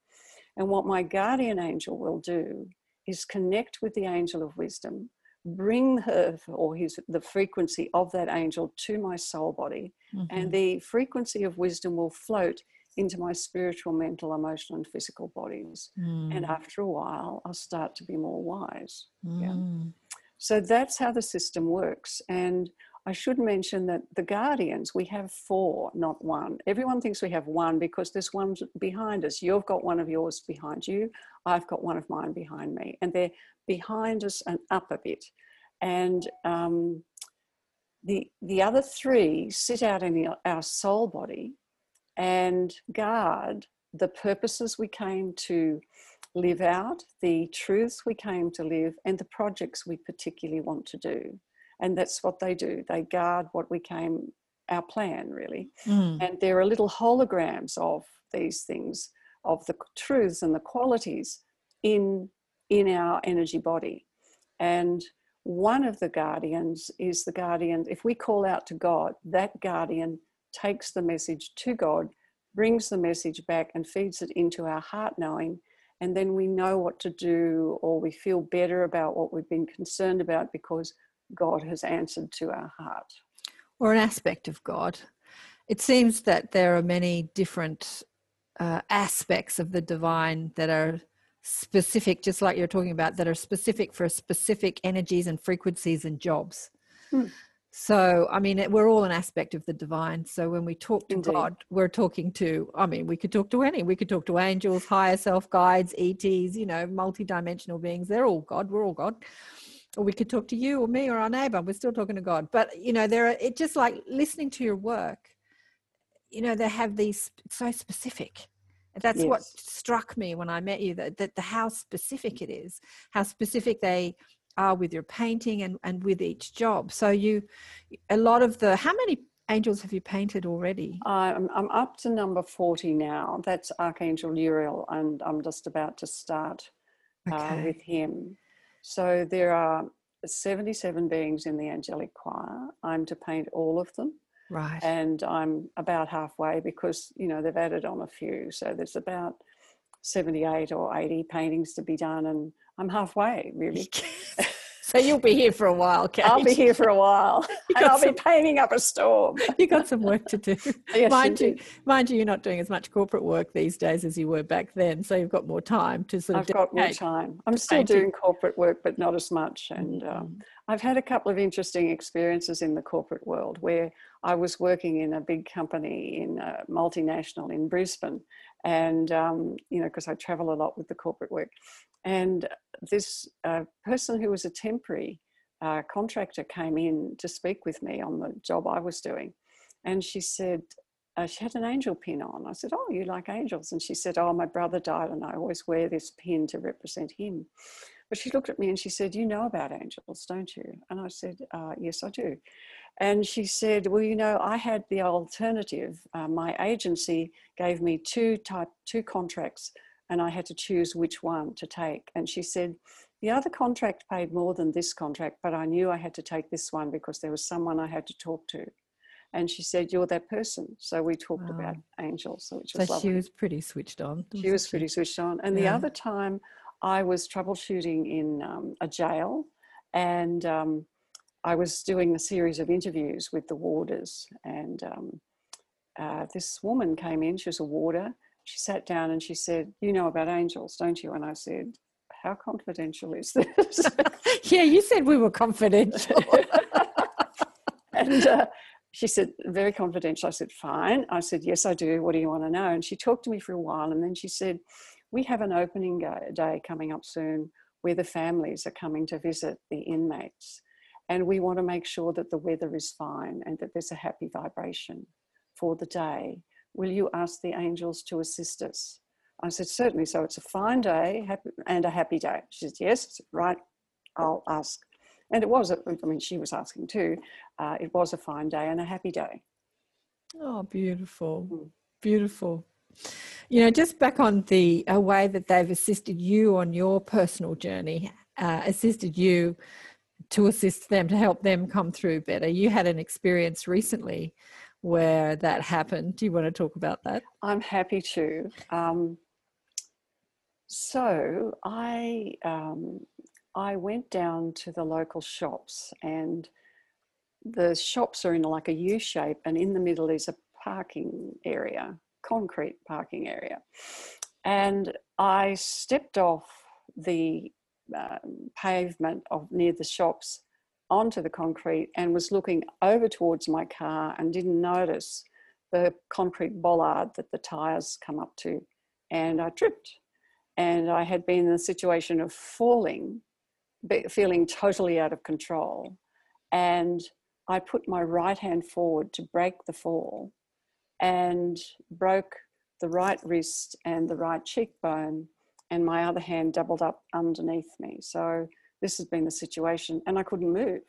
And what my guardian angel will do is connect with the angel of wisdom, bring her or his the frequency of that angel to my soul body, Mhm. and the frequency of wisdom will float into my spiritual, mental, emotional, and physical bodies. And Mm. after a while, I'll start to be more wise. yeah. Mm. So that's how the system works. And I should mention that the guardians, we have four, not one. Everyone thinks we have one because there's one behind us. You've got one of yours behind you. I've got one of mine behind me. And they're behind us and up a bit. and um, the the other three sit out in the, our soul body and guard the purposes we came to live out, the truths we came to live, and the projects we particularly want to do. And that's what they do. They guard what we came, our plan, really. Mm. And there are little holograms of these things, of the truths and the qualities in, in our energy body. And one of the guardians is the guardian. If we call out to God, that guardian takes the message to God, brings the message back, and feeds it into our heart knowing. And then we know what to do, or we feel better about what we've been concerned about because God has answered to our heart. Or an aspect of God. It seems that there are many different uh, aspects of the divine that are specific, just like you're talking about, that are specific for specific energies and frequencies and jobs. Hmm. So, I mean, it- we're all an aspect of the divine. So, when we talk to Indeed. God, we're talking to, I mean, we could talk to any, we could talk to angels, higher self guides, ETs, you know, multidimensional beings. They're all God. We're all God. Or we could talk to you or me or our neighbor. We're still talking to God. But, you know, there are, it just like listening to your work, you know, they have these so specific. That's what struck me when I met you that, that the how specific it is, how specific they are with your painting and, and with each job. So you a lot of the how many angels have you painted already? I'm, I'm up to number 40 now. That's Archangel Uriel, and I'm just about to start uh, with him. So there are 77 beings in the angelic choir. I'm to paint all of them, Right. and I'm about halfway because you know they've added on a few. So there's about 78 or 80 paintings to be done, and I'm halfway really. so you'll be here for a while, Kayt. I'll be here for a while, and I'll be painting up a storm. you got some work to do. Yes, mind you, indeed. mind you, you're not doing as much corporate work these days as you were back then. So you've got more time to sort of I've got more time. I'm still painting. doing corporate work, but not as much. And um, Mm. I've had a couple of interesting experiences in the corporate world where I was working in a big company in a multinational in Brisbane, and um, you know, because I travel a lot with the corporate work, and this uh, person who was a temporary uh, contractor came in to speak with me on the job I was doing, and she said. Uh, she had an angel pin on. I said, Oh, you like angels? And she said, Oh, my brother died, and I always wear this pin to represent him. But she looked at me and she said, You know about angels, don't you? And I said, uh, Yes, I do. And she said, Well, you know, I had the alternative. Uh, my agency gave me two type two contracts, and I had to choose which one to take. And she said, The other contract paid more than this contract, but I knew I had to take this one because there was someone I had to talk to. And she said, You're that person. So we talked about angels, which was So was she was pretty switched on. she was pretty switched on. And the other time, I was troubleshooting in um, a jail, and um, I was doing a series of interviews with the warders. And um, uh, this woman came in. She was a warder. She sat down and she said, "You know about angels, don't you?" And I said, "How confidential is this?" yeah, you said we were confidential. and uh, she said, very confidential. I said, fine. I said, yes, I do. What do you want to know? And she talked to me for a while. And then she said, we have an opening day coming up soon where the families are coming to visit the inmates. And we want to make sure that the weather is fine and that there's a happy vibration for the day. Will you ask the angels to assist us? I said, certainly. So it's a fine day happy, and a happy day. She said, yes. Said, right. I'll ask. And it was, I mean, she was asking too. Uh, it was a fine day and a happy day. oh, beautiful. Mm. Beautiful. You know, just back on the a way that they've assisted you on your personal journey, uh, assisted you to assist them to help them come through better. You had an experience recently where that happened. Do you want to talk about that? I'm happy to. Um, so I um, I went down to the local shops, and the shops are in like a U shape, and in the middle is a parking area, concrete parking area, and I stepped off the um, pavement of near the shops onto the concrete and was looking over towards my car and didn't notice the concrete bollard that the tires come up to. And I tripped. And I had been in a situation of falling feeling totally out of control. And I put my right hand forward to break the fall and broke the right wrist and the right cheekbone, and my other hand doubled up underneath me. So this has been the situation, and I couldn't move.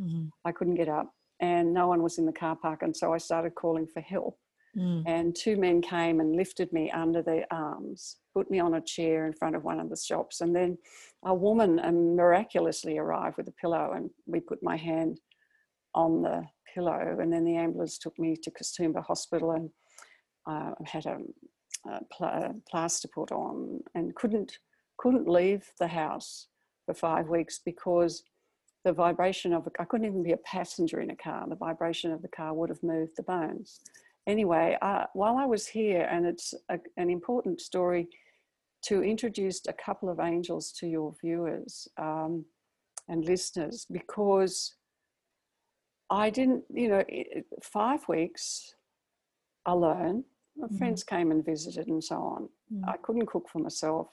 Mhm. I couldn't get up, and no one was in the car park, and so I started calling for help. Mm. And two men came and lifted me under their arms, put me on a chair in front of one of the shops, and then a woman um, miraculously arrived with a pillow, and we put my hand on the pillow, and then the ambulance took me to Katoomba Hospital and uh, had a, a pl- plaster put on, and couldn't couldn't leave the house for five weeks because the vibration of I couldn't even be a passenger in a car. The vibration of the car would have moved the bones. Anyway, uh, while I was here, and it's a, an important story to introduce a couple of angels to your viewers um, and listeners because I didn't, you know, five weeks alone. My Mhm. friends came and visited and so on. Mm. I couldn't cook for myself.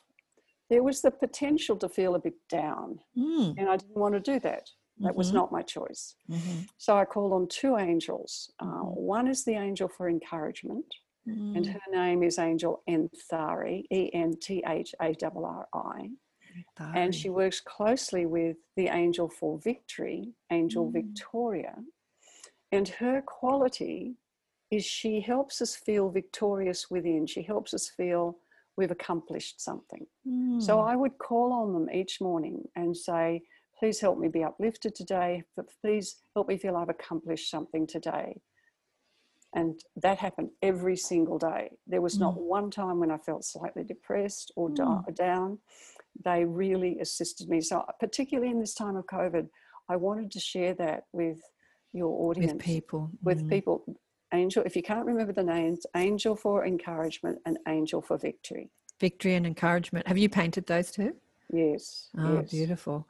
There was the potential to feel a bit down, Mm. and I didn't want to do that. That was Mhm. not my choice. Mhm. So I called on two angels. Uh, Mhm. one is the angel for encouragement, and Mm. her name is Angel Entharri, E N T H A R R I. And she works closely with the angel for victory, Angel Mm. Victoria. And her quality is she helps us feel victorious within. She helps us feel we've accomplished something. So Mm. I would call on them each morning and say, please help me be uplifted today. But please help me feel I've accomplished something today. And that happened every single day. There was not one time when I felt slightly depressed or da- down. They really assisted me. So, particularly in this time of COVID, I wanted to share that with your audience with people. with Mm. people. Angel, if you can't remember the names, Angel for Encouragement and Angel for Victory. Victory and encouragement. Have you painted those two? Yes. Oh, yes. beautiful.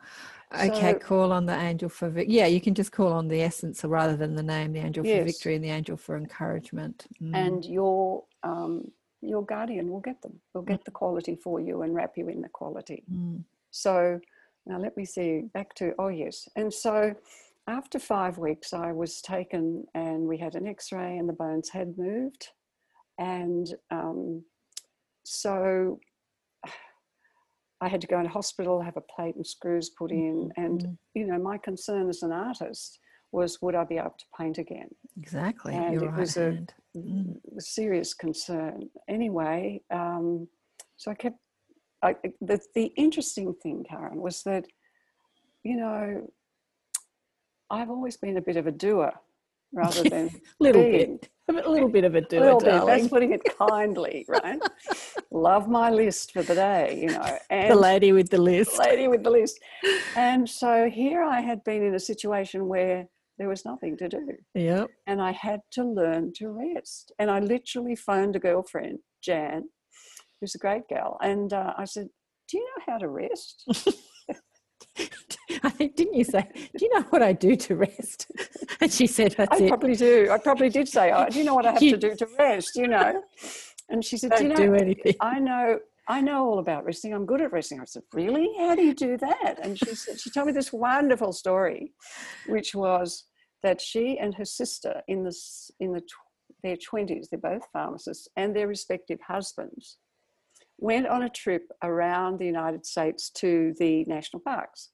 Okay, So- call on the angel for vic- yeah. You can just call on the essence rather than the name, the angel for victory and the angel for encouragement. Mm. And your um, your guardian will get them. Will get the quality for you and wrap you in the quality. Mm. So now let me see back to oh yes. And so after five weeks, I was taken and we had an X-ray and the bones had moved, and um, so I had to go into hospital, have a plate and screws put in, and Mhm. you know my concern as an artist was would I be able to paint again? Exactly. and it right was a-. Mm. serious concern. Anyway, um, so I kept. I, the, the interesting thing, Karen, was that, you know, I've always been a bit of a doer rather than little being. bit. A little bit of a doer, little bit. darling. That's putting it kindly, right? Love my list for the day, you know. And the lady with the list. lady with the list. And so here I had been in a situation where there was nothing to do Yep. and I had to learn to rest. And I literally phoned a girlfriend, Jan, who's a great gal, and uh, I said, "Do you know how to rest?" I think didn't you say? Do you know what I do to rest? And she said, "That's I it. probably do. I probably did say, oh, "Do you know what I have You- to do to rest?" You know. And she said, "Do you know?" do anything." I know. I know all about resting. I'm good at resting. I said, Really? How do you do that? And she said, She told me this wonderful story, which was that she and her sister in this in the their twenties, they're both pharmacists, and their respective husbands, went on a trip around the United States to the national parks.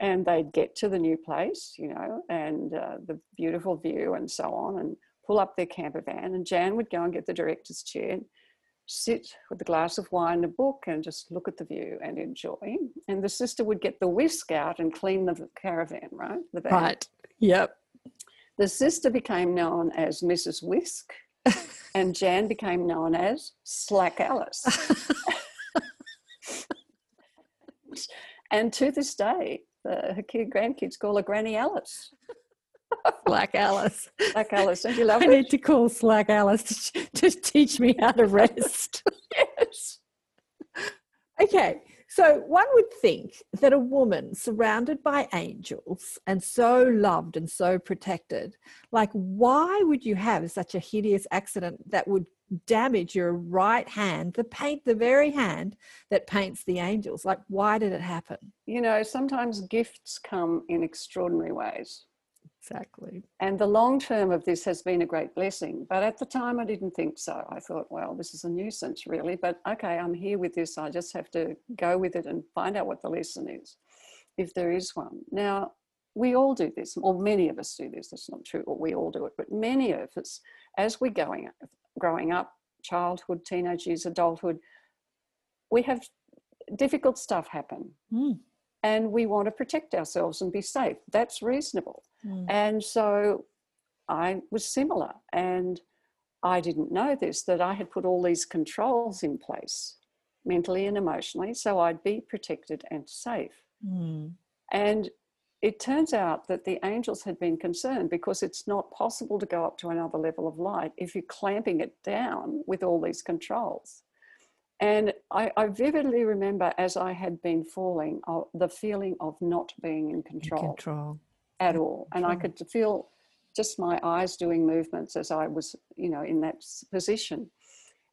And they'd get to the new place, you know, and uh, the beautiful view and so on, and pull up their camper van. And Jan would go and get the director's chair and sit with a glass of wine, and a book, and just look at the view and enjoy. And the sister would get the whisk out and clean the caravan, right? The van. Right. Yep. The sister became known as Mrs. Whisk, and Jan became known as Slack Alice. and to this day, the, her kid, grandkids call her Granny Alice. Slack Alice. Slack Alice, don't you love I it? need to call Slack Alice to, to teach me how to rest. Yes. Okay, so one would think that a woman surrounded by angels and so loved and so protected, like why would you have such a hideous accident that would damage your right hand, the paint, the very hand that paints the angels? Like, why did it happen? You know, sometimes gifts come in extraordinary ways. Exactly. And the long term of this has been a great blessing. But at the time, I didn't think so. I thought, well, this is a nuisance, really. But okay, I'm here with this. I just have to go with it and find out what the lesson is, if there is one. Now, we all do this, or many of us do this. That's not true, or we all do it, but many of us, as we're going, growing up, childhood, teenage years, adulthood, we have difficult stuff happen. Mm. And we want to protect ourselves and be safe. That's reasonable. Mm. And so I was similar. And I didn't know this that I had put all these controls in place mentally and emotionally so I'd be protected and safe. Mm. And it turns out that the angels had been concerned because it's not possible to go up to another level of light if you're clamping it down with all these controls. And I, I vividly remember as I had been falling, uh, the feeling of not being in control, Control. at all. And I could feel just my eyes doing movements as I was, you know, in that position.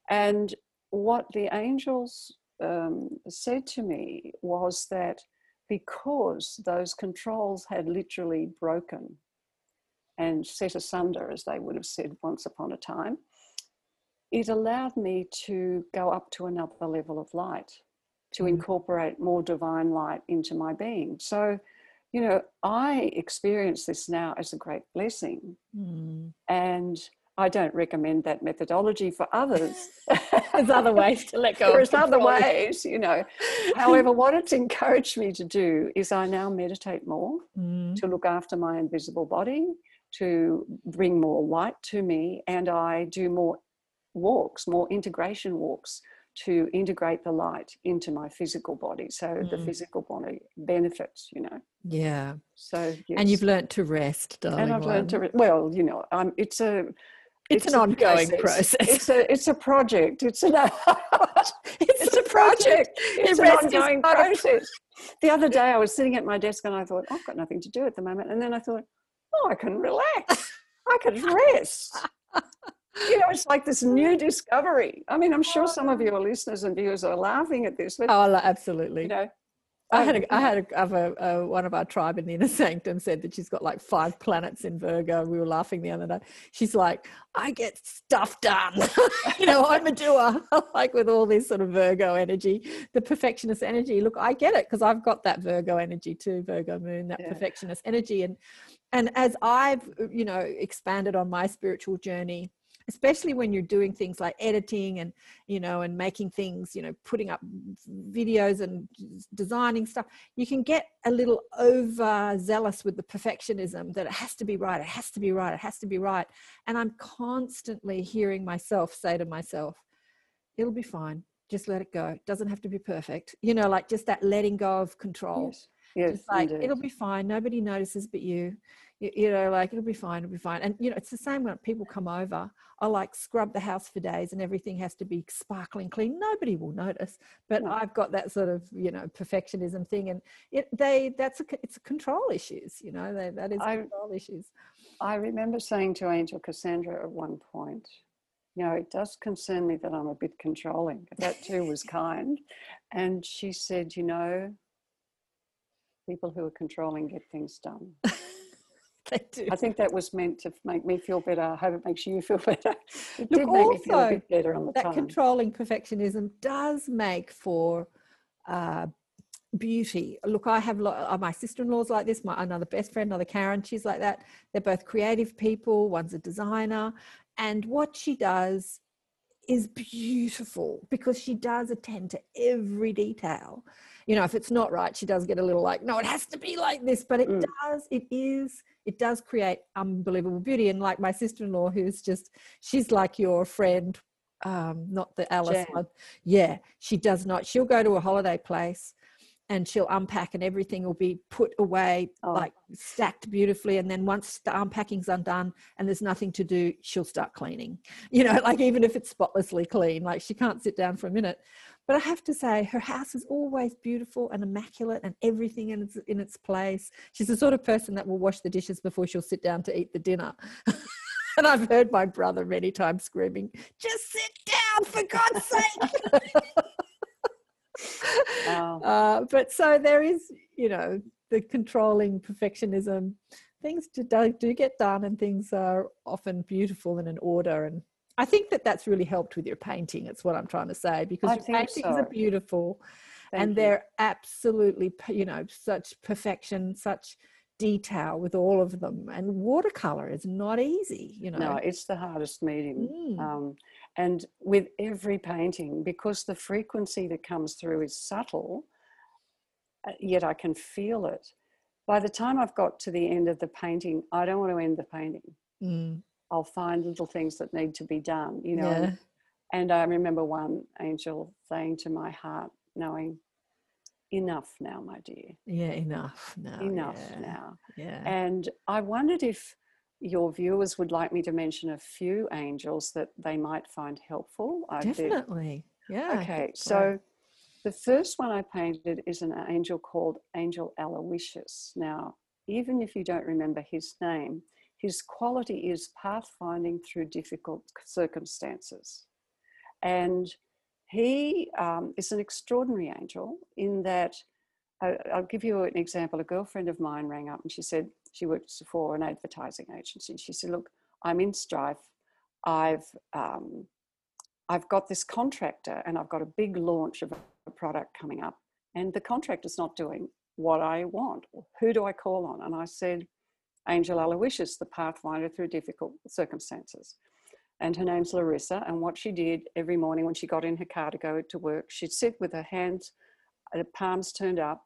And what the angels um, said to me was that because those controls had literally broken and set asunder, as they would have said once upon a time, it allowed me to go up to another level of light, to Mm. incorporate more divine light into my being. So, you know, I experience this now as a great blessing. Mm. And I don't recommend that methodology for others. There's other ways to let go. There's other ways, you know. However, what it's encouraged me to do is I now meditate more Mm. to look after my invisible body, to bring more light to me, and I do more walks, more integration walks to integrate the light into my physical body so the Mm. physical body benefits, you know. Yeah. So And you've yes. learnt to rest, darling. and I've learned to re- well, you know, um, it's a It's, an a ongoing process. It's a it's a project. It's an It's, it's a project. It's an ongoing process. The other day, I was sitting at my desk and I thought, I've got nothing to do at the moment. And then I thought, oh, I can relax. I can rest. You know, it's like this new discovery. I mean, I'm sure some of your listeners and viewers are laughing at this, but Oh, absolutely. you know, I um, had a, I had a, a, uh, one of our tribe in the inner sanctum said that she's got like five planets in Virgo. We were laughing the other day. She's like, I get stuff done. you know, I'm a doer. like with all this sort of Virgo energy, the perfectionist energy. Look, I get it because I've got that Virgo energy too, Virgo moon, that Yeah. perfectionist energy. And and as I've you know expanded on my spiritual journey, especially when you're doing things like editing and you know and making things you know putting up videos and designing stuff you can get a little over zealous with the perfectionism that it has to be right it has to be right it has to be right. And i'm constantly hearing myself say to myself it'll be fine. Just let it go. It doesn't have to be perfect. You know like just that letting go of control. Yes, yes, just like indeed. it'll be fine nobody notices but you. you you know like it'll be fine it'll be fine and you know it's the same when people come over i like scrub the house for days and everything has to be sparkling clean nobody will notice but No. i've got that sort of you know perfectionism thing and it they that's a it's a control issues you know they, that is I- control issues I remember saying to Angel Cassandra at one point, you know, it does concern me that I'm a bit controlling. That too was kind. And she said, you know, people who are controlling get things done. they do I think that was meant to make me feel better. I hope it makes you feel better. It Look, did make me feel a bit better on the that time. controlling perfectionism does make for uh, beauty. Look, I have lo- uh, my sister-in-law's like this. My another best friend, another Karen, she's like that. They're both creative people. One's a designer, and what she does is beautiful because she does attend to every detail. You know, if it's not right, she does get a little like, no, it has to be like this, but it Mm. does, it is, it does create unbelievable beauty. And like my sister in law, who's just, she's like your friend, um, not the Alice Jan. one. Yeah, she does not. She'll go to a holiday place and she'll unpack and everything will be put away Oh. like stacked beautifully and then once the unpacking's undone and there's nothing to do she'll start cleaning you know like even if it's spotlessly clean like she can't sit down for a minute but i have to say her house is always beautiful and immaculate and everything in its in its place she's the sort of person that will wash the dishes before she'll sit down to eat the dinner and I've heard my brother many times screaming, "Just sit down, for God's sake!" Wow. uh, but so there is, you know, the controlling perfectionism. Things do, do do get done, and things are often beautiful and in order. And I think that that's really helped with your painting. It's what I'm trying to say because I your paintings so. are beautiful Thank and you. they're absolutely you know such perfection such detail with all of them and watercolor is not easy you know No, it's the hardest medium. Mm. Um, and with every painting, because the frequency that comes through is subtle, uh, yet I can feel it. By the time I've got to the end of the painting, I don't want to end the painting. Mm, I'll find little things that need to be done, you know. yeah And, I remember one angel saying to my heart, knowing, enough now, my dear, yeah enough now enough yeah, now. yeah And I wondered if your viewers would like me to mention a few angels that they might find helpful. I did- definitely yeah Okay, so the first one I painted is an angel called Angel Aloysius. Now, even if you don't remember his name, his quality is pathfinding through difficult circumstances. And he um, is an extraordinary angel in that I, I'll give you an example. A girlfriend of mine rang up and she said she works for an advertising agency. She said, "Look, I'm in strife. I've um, I've got this contractor and I've got a big launch of a product coming up, and the contractor's not doing what I want. Who do I call on?" And I said, "Angel Aloysius, the pathfinder through difficult circumstances." And her name's Larissa. And what she did every morning when she got in her car to go to work, she'd sit with her hands the palms turned up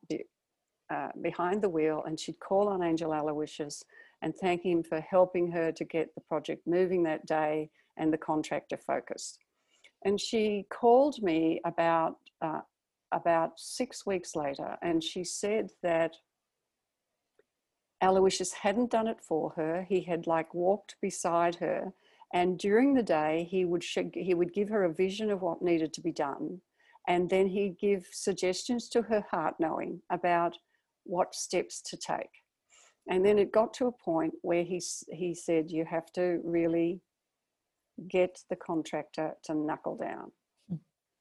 uh, behind the wheel, and she'd call on Angel Aloysius and thank him for helping her to get the project moving that day and the contractor focused. And she called me about uh, about six weeks later, and she said that Aloysius hadn't done it for her. He had like walked beside her, and during the day he would sh- he would give her a vision of what needed to be done, and then he'd give suggestions to her heart knowing about what steps to take. And then it got to a point where he he said, "You have to really get the contractor to knuckle down." Hmm.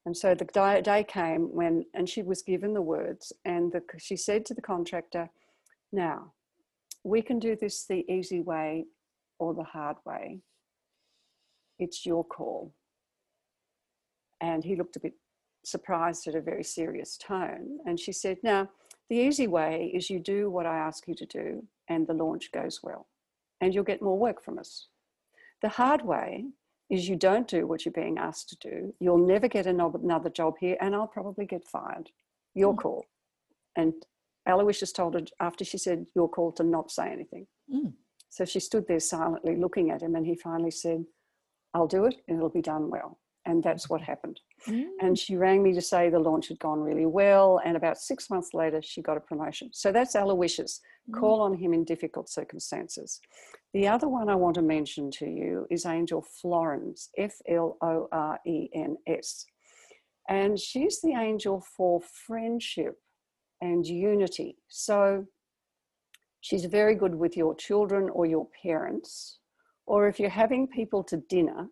And so the day came when, and she was given the words, and the, she said to the contractor, "Now, we can do this the easy way or the hard way. It's your call." And he looked a bit surprised at a very serious tone, and she said, "Now, the easy way is you do what I ask you to do, and the launch goes well, and you'll get more work from us. The hard way is you don't do what you're being asked to do. You'll never get another job here, and I'll probably get fired. Your mm. call. And Aloysius told her after she said your call to not say anything. Mm. So she stood there silently looking at him, and he finally said, I'll do it, and it'll be done well. And that's what happened. Mm. And she rang me to say the launch had gone really well. And about six months later, she got a promotion. So that's Aloysius. Call on him in difficult circumstances. The other one I want to mention to you is Angel Florens, F L O R E N S. And she's the angel for friendship and unity. So she's very good with your children or your parents, or if you're having people to dinner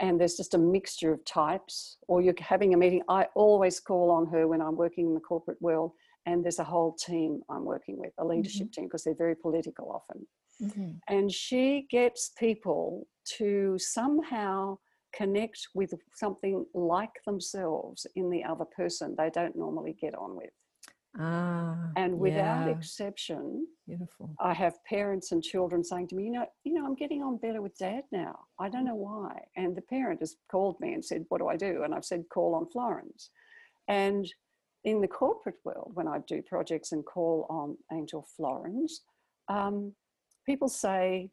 and there's just a mixture of types, or you're having a meeting, I always call on her when I'm working in the corporate world and there's a whole team I'm working with, a leadership team, because they're very political often. Mhm. And she gets people to somehow connect with something like themselves in the other person they don't normally get on with. Ah, And without yeah, exception, beautiful. I have parents and children saying to me, you know, you know, I'm getting on better with dad now. I don't know why. And the parent has called me and said, what do I do? And I've said, call on Florens. And in the corporate world, when I do projects and call on Angel Florens, um, people say,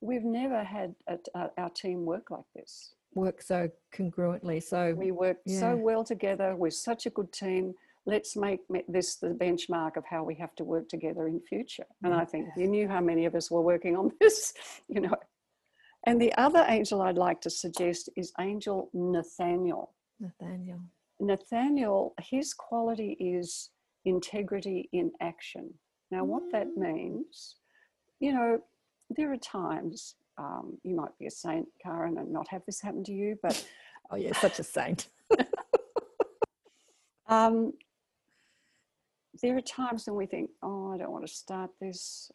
we've never had a, a, our team work like this. Work so congruently. So We work Yeah. so well together. We're such a good team. Let's make this the benchmark of how we have to work together in future. And I think you knew how many of us were working on this, you know. And the other angel I'd like to suggest is Angel Nathaniel. Nathaniel. Nathaniel, his quality is integrity in action. Now, what that Mm. means, you know, there are times um, you might be a saint, Karen, and not have this happen to you, but Oh yeah, such a saint. um, there are times when we think, oh, I don't want to start this.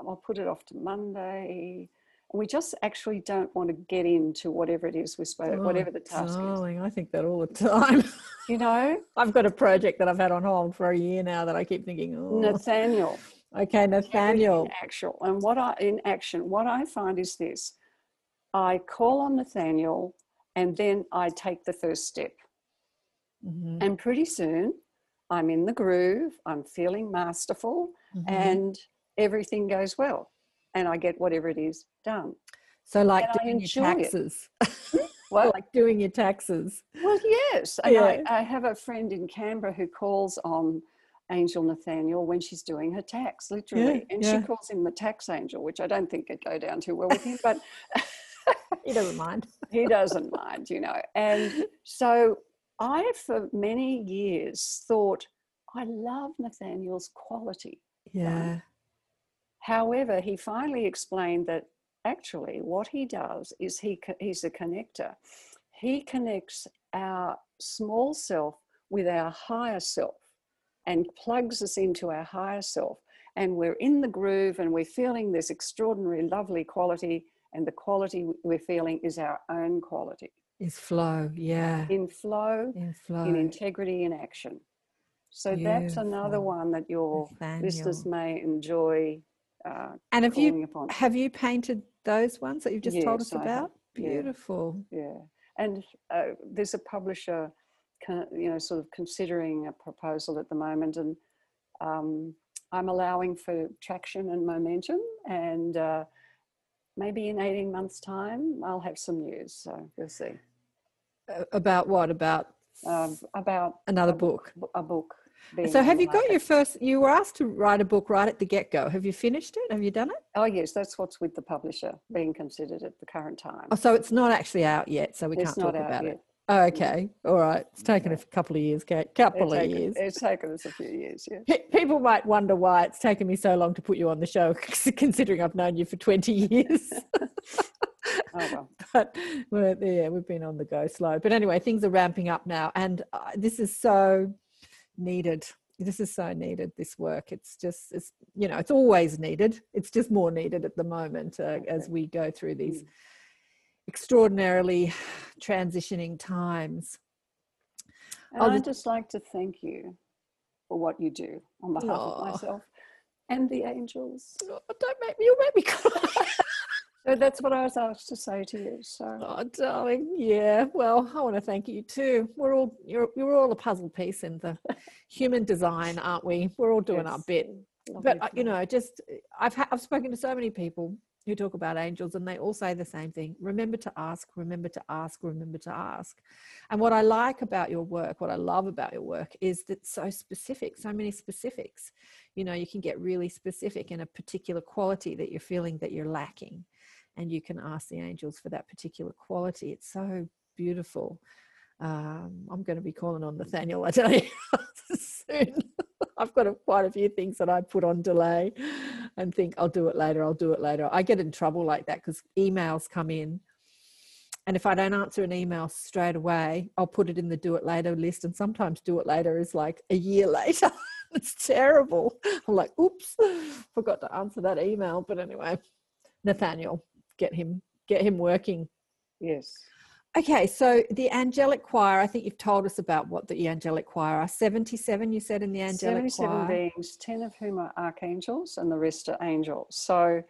I'll put it off to Monday. And we just actually don't want to get into whatever it is we're supposed, Oh, whatever the task is. darling, I think that all the time. You know, I've got a project that I've had on hold for a year now that I keep thinking, oh, Nathaniel. Okay, Nathaniel. in actual and what I in action, what I find is this: I call on Nathaniel, and then I take the first step, Mhm, and pretty soon I'm in the groove. I'm feeling masterful, mhm. and everything goes well, and I get whatever it is done. so like and doing your taxes, What? like doing your taxes. Well, yes. And Yeah. I, I have a friend in Canberra who calls on Angel Nathaniel when she's doing her tax, literally. and yeah. she calls him the tax angel, which I don't think could go down too well with him, but He doesn't mind. he doesn't mind, you know. And so I, for many years, thought, I love Nathaniel's quality. Yeah. However, he finally explained that actually what he does is he he's a connector. He connects our small self with our higher self and plugs us into our higher self. And we're in the groove and we're feeling this extraordinary, lovely quality. And the quality we're feeling is our own quality Is flow. Yeah. in flow, In flow. in integrity, in action. So that's another one that your listeners may enjoy uh, And have you upon. have you painted those ones that you've just told us I about? Yeah. Beautiful. Yeah, and uh, there's a publisher, you know, sort of considering a proposal at the moment, and um, I'm allowing for traction and momentum, and uh, maybe in 18 months' time, I'll have some news. So we'll see About what? About um, about another a book. a book. So have you got market. your first you were asked to write a book right at the get-go. Have you finished it? Have you done it? Oh yes, that's what's with the publisher being considered at the current time. Oh, so it's not actually out yet, so we it's can't talk out about yet. it. Oh, okay. All right. It's taken a couple of years, Kayt. Couple It's of taken, years. it's taken us a few years. Yeah. People might wonder why it's taken me so long to put you on the show, considering I've known you for 20 years. Oh well. but yeah, we've been on the go slow. But anyway, things are ramping up now, and uh, this is so needed. This is so needed. This work. It's just, it's you know, it's always needed. It's just more needed at the moment uh, as we go through these extraordinarily transitioning times. And I'd just- like to thank you for what you do on behalf of myself and the angels. Oh, don't make me. You'll make me cry. So that's what I was asked to say to you. So Oh, darling, yeah. Well, I want to thank you too. We're all you're you're all a puzzle piece in the human design, aren't we? We're all doing our bit. lovely But uh, you know, just I've ha- I've spoken to so many people who talk about angels, and they all say the same thing: remember to ask, remember to ask, remember to ask. And what I like about your work, what I love about your work, is that so specific, so many specifics. You know, you can get really specific in a particular quality that you're feeling that you're lacking, and you can ask the angels for that particular quality. It's so beautiful. Um, I'm going to be calling on Nathaniel, I tell you, soon. I've got a, quite a few things that I put on delay and think I'll do it later, I'll do it later. I get in trouble like that because emails come in. And if I don't answer an email straight away, I'll put it in the do it later list. And sometimes do it later is like a year later. it's terrible. I'm like, oops, forgot to answer that email. But anyway, Nathaniel, get him, get him working. yes, Okay, so the angelic choir, I think you've told us about what the angelic choir are. 77, you said in the angelic 77 choir. beings, 10 of whom are archangels and the rest are angels. So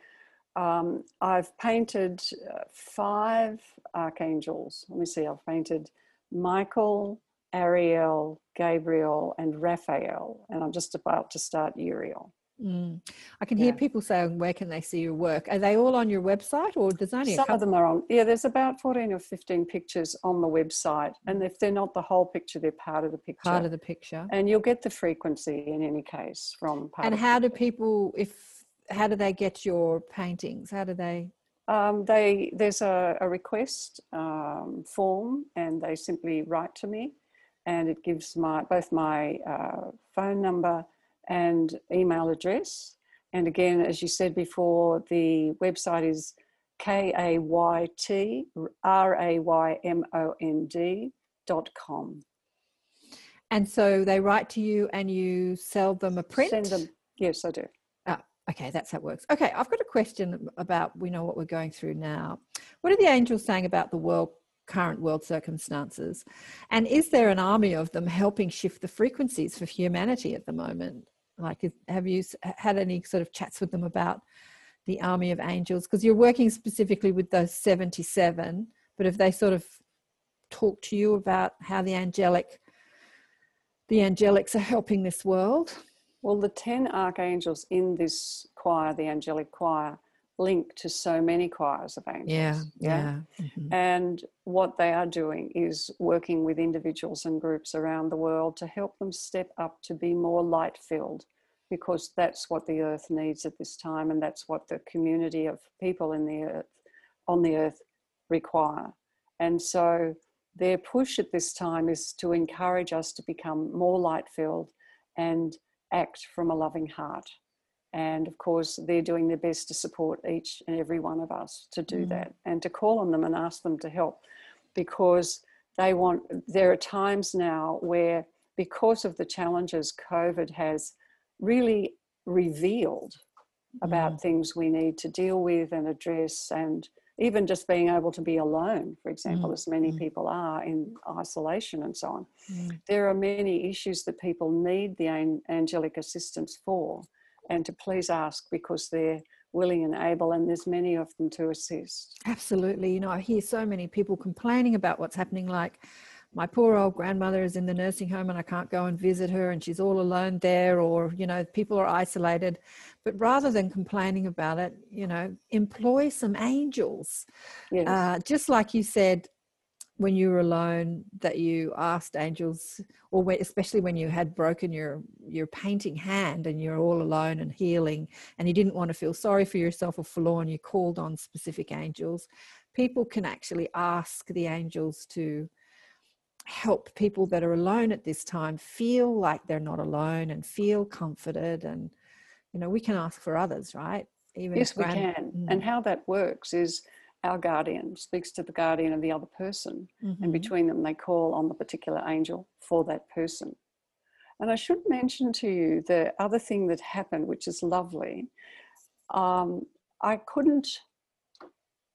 um, I've painted uh, five archangels. Let me see, I've painted Michael, Ariel, Gabriel, and Raphael. And I'm just about to start Uriel. Mm. I can hear Yeah. people saying, where can they see your work? Are they all on your website or there's only Some of them are on, yeah, there's about 14 or 15 pictures on the website. And if they're not the whole picture, they're part of the picture. part of the picture? and you'll get the frequency in any case from part And how do people, if, how do they get your paintings? How do they? Um, they there's a, a request um, form, and they simply write to me, and it gives my both my uh, phone number and email address. And again, as you said before, the website is K A Y T R A Y M O N D dot com. And so they write to you and you sell them a print? Send them. Yes, I do. Oh, okay, that's how it works. Okay, I've got a question about we know what we're going through now. What are the angels saying about the world current world circumstances? And is there an army of them helping shift the frequencies for humanity at the moment? Like, have you had any sort of chats with them about the army of angels? Because you're working specifically with those 77, but have they sort of talked to you about how the angelic the angelics are helping this world? Well, the 10 archangels in this choir, the angelic choir, link to so many choirs of angels. Yeah, yeah. yeah. Mm-hmm. And what they are doing is working with individuals and groups around the world to help them step up to be more light filled, because that's what the earth needs at this time, and that's what the community of people in the earth on the earth require. And so their push at this time is to encourage us to become more light filled and act from a loving heart. And of course, they're doing their best to support each and every one of us to do mm. that and to call on them and ask them to help because they want, there are times now where, because of the challenges COVID has really revealed about mm. things we need to deal with and address and even just being able to be alone, for example, mm. as many mm. people are in isolation and so on. Mm. There are many issues that people need the angelic assistance for, and to please ask because they're willing and able, and there's many of them to assist. Absolutely. You know, I hear so many people complaining about what's happening, like, my poor old grandmother is in the nursing home and I can't go and visit her and she's all alone there, or, you know, people are isolated. But rather than complaining about it, you know, employ some angels. Yes. Uh, just like you said when you were alone, that you asked angels, or especially when you had broken your, your painting hand and you're all alone and healing, and you didn't want to feel sorry for yourself or forlorn, you called on specific angels. People can actually ask the angels to help people that are alone at this time feel like they're not alone and feel comforted and you know we can ask for others right even yes we can mm. and how that works is our guardian speaks to the guardian of the other person mm-hmm. and between them they call on the particular angel for that person and i should mention to you the other thing that happened which is lovely um, i couldn't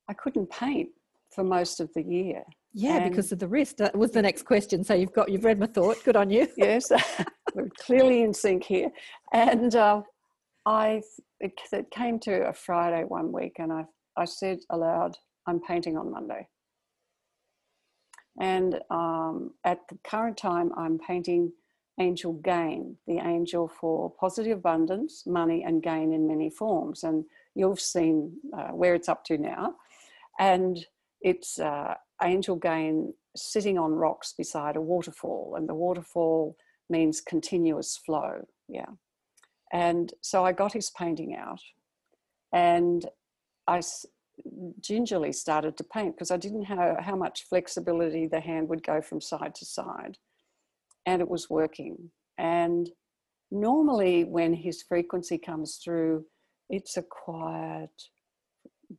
i couldn't paint for most of the year yeah, and because of the wrist. That was the next question. So you've got you've read my thought. Good on you. yes, we're clearly in sync here. And uh, I it, it came to a Friday one week, and I I said aloud, "I'm painting on Monday." And um, at the current time, I'm painting angel gain, the angel for positive abundance, money, and gain in many forms. And you've seen uh, where it's up to now. And it's uh, angel gain sitting on rocks beside a waterfall, and the waterfall means continuous flow. Yeah. And so I got his painting out and I gingerly started to paint because I didn't know how much flexibility the hand would go from side to side. And it was working. And normally, when his frequency comes through, it's a quiet,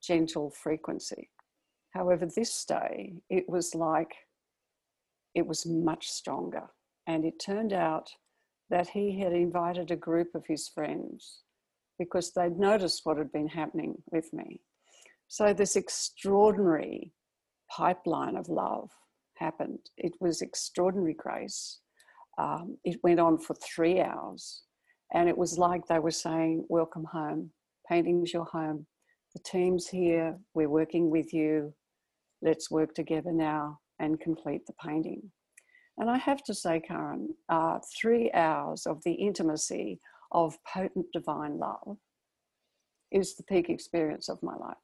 gentle frequency. However, this day it was like it was much stronger. And it turned out that he had invited a group of his friends because they'd noticed what had been happening with me. So, this extraordinary pipeline of love happened. It was extraordinary grace. Um, it went on for three hours. And it was like they were saying, Welcome home. Painting's your home. The team's here. We're working with you let's work together now and complete the painting. And I have to say, Karen, uh, three hours of the intimacy of potent divine love is the peak experience of my life.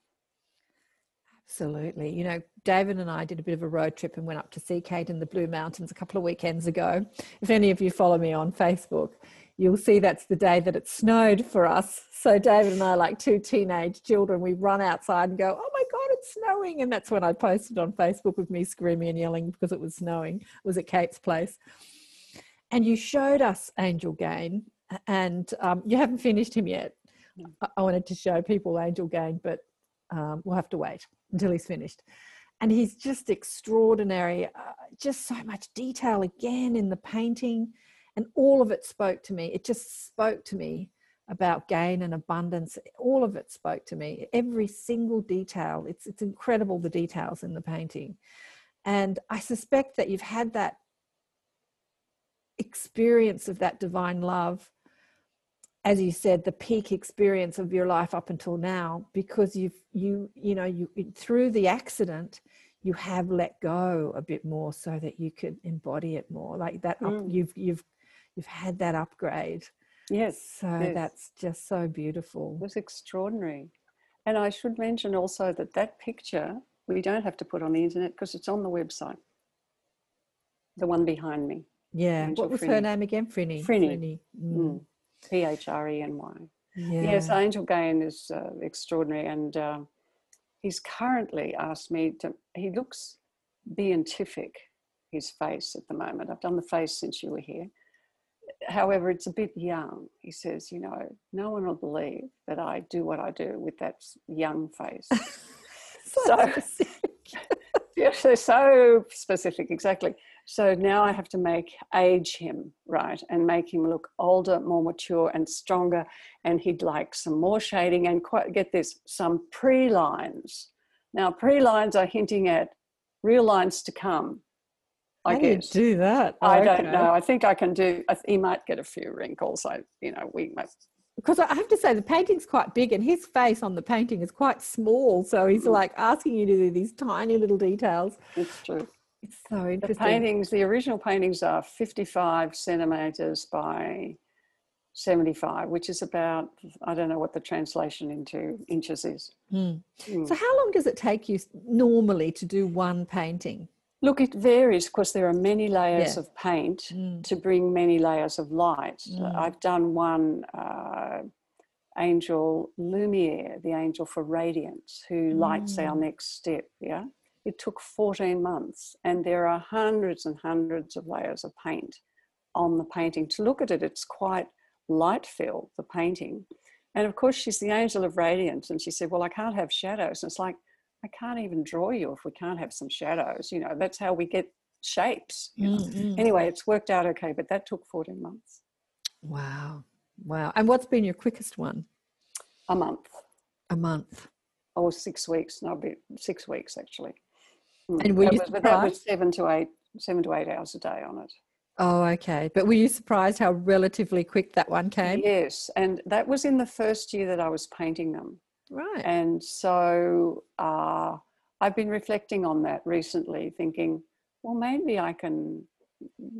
Absolutely. You know, David and I did a bit of a road trip and went up to see Kayt in the Blue Mountains a couple of weekends ago. If any of you follow me on Facebook, you'll see that's the day that it snowed for us. So David and I, like two teenage children, we run outside and go, "Oh my God, it's snowing!" And that's when I posted on Facebook with me screaming and yelling because it was snowing. It was at Kayt's place, and you showed us Angel Gain, and um, you haven't finished him yet. I, I wanted to show people Angel Gain, but um, we'll have to wait until he's finished. And he's just extraordinary, uh, just so much detail again in the painting, and all of it spoke to me. It just spoke to me about gain and abundance. All of it spoke to me. Every single detail. It's it's incredible the details in the painting. And I suspect that you've had that experience of that divine love as you said the peak experience of your life up until now because you've you you know you through the accident you have let go a bit more so that you could embody it more like that up, Mm. you've you've you've had that upgrade Yes, so yes. that's just so beautiful it was extraordinary. And I should mention also that that picture we don't have to put on the internet because it's on the website. The one behind me, yeah Angel what was her name again Phreny Phreny. Mm. Mm. P H R E N Y. Yes, Angel Gain is uh, extraordinary, and uh, he's currently asked me to. He looks beatific, his face at the moment. I've done the face since you were here. However, it's a bit young. He says, you know, no one will believe that I do what I do with that young face. so, so- yes, they're so specific, exactly. So now I have to make age him, right, and make him look older, more mature, and stronger. And he'd like some more shading and quite get this some pre lines. Now, pre lines are hinting at real lines to come. I How do you do that I don't know. I think I can do. I th- He might get a few wrinkles. I, you know, we might. Because I have to say the painting's quite big and his face on the painting is quite small. So he's like asking you to do these tiny little details. It's true. It's so interesting. The paintings, the original paintings are 55 centimeters by 75, which is about, I don't know what the translation into inches is. Hmm. Mm. So how long does it take you normally to do one painting? Look, it varies because there are many layers Yeah. of paint Mm. to bring many layers of light. Mm. I've done one uh, angel Lumiere, the angel for radiance, who lights our Mm. next step. Yeah. It took 14 months, and there are hundreds and hundreds of layers of paint on the painting. To look at it, it's quite light filled, the painting. And of course, she's the angel of radiance. And she said, Well, I can't have shadows. And it's like, I can't even draw you if we can't have some shadows. You know, that's how we get shapes. you know. Mm, mm. Anyway, it's worked out okay, but that took 14 months, Wow. Wow. And what's been your quickest one? a month, A month. or six weeks. No, a six weeks actually. Mm. And were that you was, but that was surprised? seven to eight, seven to eight hours a day on it. Oh, okay. But were you surprised how relatively quick that one came? Yes, and that was in the first year that I was painting them. Right. And so uh, I've been reflecting on that recently, thinking, well, maybe I can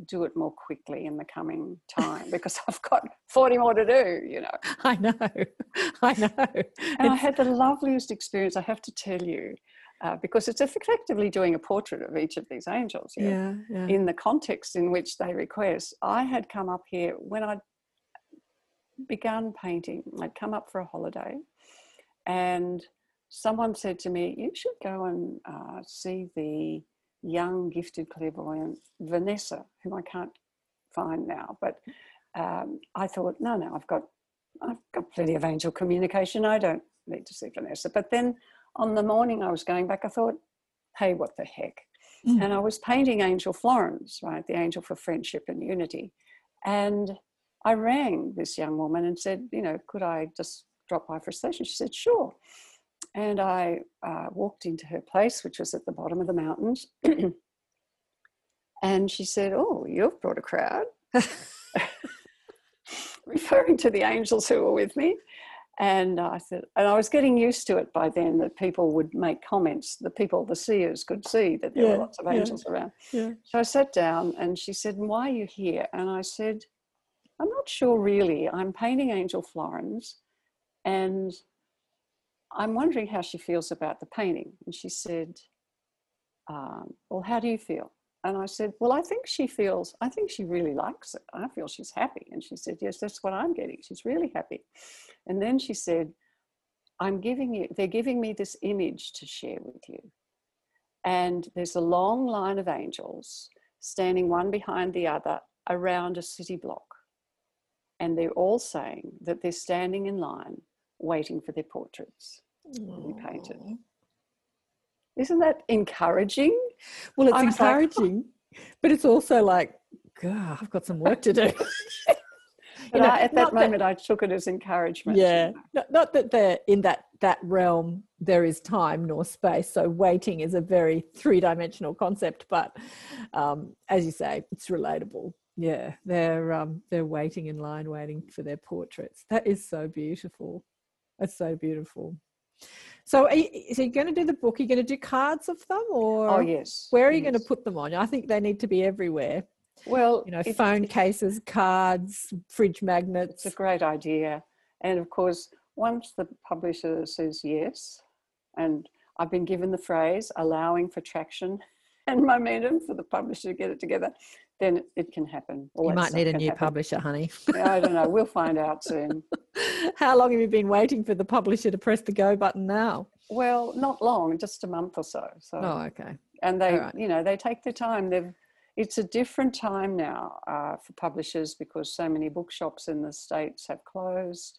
do it more quickly in the coming time because I've got 40 more to do, you know. I know. I know. And I had the loveliest experience, I have to tell you, uh, because it's effectively doing a portrait of each of these angels. yeah, yeah. In the context in which they request. I had come up here when I begun painting, I'd come up for a holiday, and someone said to me, You should go and uh, see the young, gifted clairvoyant Vanessa, whom I can't find now. But um, I thought, No, no, I've got, I've got plenty of angel communication. I don't need to see Vanessa. But then on the morning I was going back, I thought, Hey, what the heck? Mm. and I was painting Angel Florens, right, the angel for friendship and unity. And I rang this young woman and said, you know, could I just drop by for a session? She said, sure. And I uh, walked into her place, which was at the bottom of the mountains. and she said, oh, you've brought a crowd, referring to the angels who were with me. And I said, and I was getting used to it by then that people would make comments. The people, the seers, could see that there Yeah, were lots of yeah. angels around. yeah. So I sat down and she said, Why are you here? And I said, I'm not sure really. I'm painting Angel Florens and I'm wondering how she feels about the painting. And she said, um, Well, how do you feel? And I said, Well, I think she feels, I think she really likes it. I feel she's happy. And she said, Yes, that's what I'm getting. She's really happy. And then she said, I'm giving you, they're giving me this image to share with you. And there's a long line of angels standing one behind the other around a city block. And they're all saying that they're standing in line waiting for their portraits to be painted. Isn't that encouraging? Well, it's I was like, encouraging, but it's also like, God, I've got some work to do. But know, I, at that that- moment, I took it as encouragement. yeah, not, not that they're in that that realm. There is time nor space, so waiting is a very three dimensional concept. But um, as you say, it's relatable. Yeah, they're um, they're waiting in line, waiting for their portraits. That is so beautiful. That's so beautiful. So, are you, so you're going to do the book? You're going to do cards of them, or Oh, yes. where are you going to put them on? I think they need to be everywhere. Well, You know, it- phone it- cases, cards, fridge magnets. It's a great idea. And of course, once the publisher says yes, and I've been given the phrase allowing for traction and momentum for the publisher to get it together, then it, can happen. All You might need a new happen. publisher, honey. I don't know. We'll find out soon. How long have you been waiting for the publisher to press the go button now? Well, not long, just a month or so. So, Oh, okay. and they, alright. you know, they take their time. They've, it's a different time now uh, for publishers because so many bookshops in the states have closed.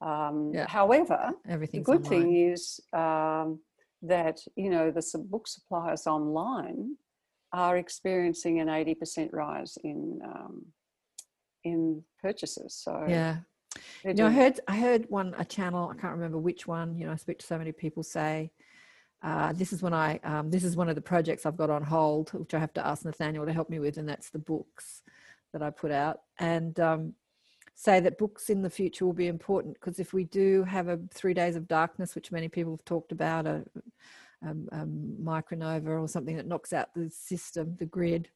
Um, Yeah. However, the good online. thing is um, that you know the book suppliers online are experiencing an 80% rise in um, in purchases. So Yeah. You know, I heard I heard one a channel. I can't remember which one. You know, I speak to so many people say. Uh, this is when I um, this is one of the projects I've got on hold, which I have to ask Nathaniel to help me with, and that's the books that I put out. And um, say that books in the future will be important because if we do have a three days of darkness, which many people have talked about, a, um, um, micronova or something that knocks out the system, the grid,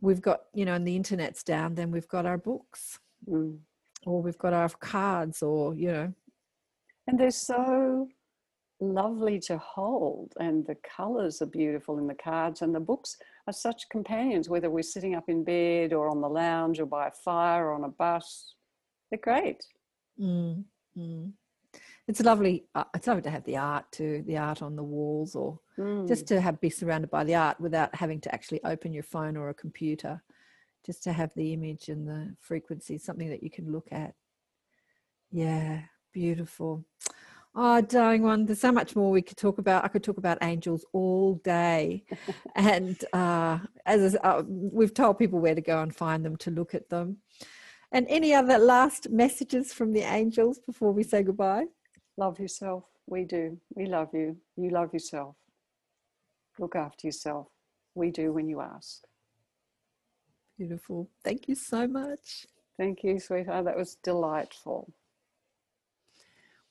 we've got you know, and the internet's down, then we've got our books. Mm. or we've got our cards or you know. And they're so lovely to hold and the colors are beautiful in the cards and the books are such companions whether we're sitting up in bed or on the lounge or by a fire or on a bus. They're great. Mm, mm. It's lovely uh, it's lovely to have the art too the art on the walls or Mm. just to have be surrounded by the art without having to actually open your phone or a computer. Just to have the image and the frequency something that you can look at. Yeah beautiful. Oh darling one there's so much more we could talk about. I could talk about angels all day. And uh, as uh, we've told people where to go and find them to look at them. And any other last messages from the angels before we say goodbye love yourself. We do. We love you. You love yourself. Look after yourself. We do when you ask. Beautiful. Thank you so much. Thank you sweetheart. That was delightful.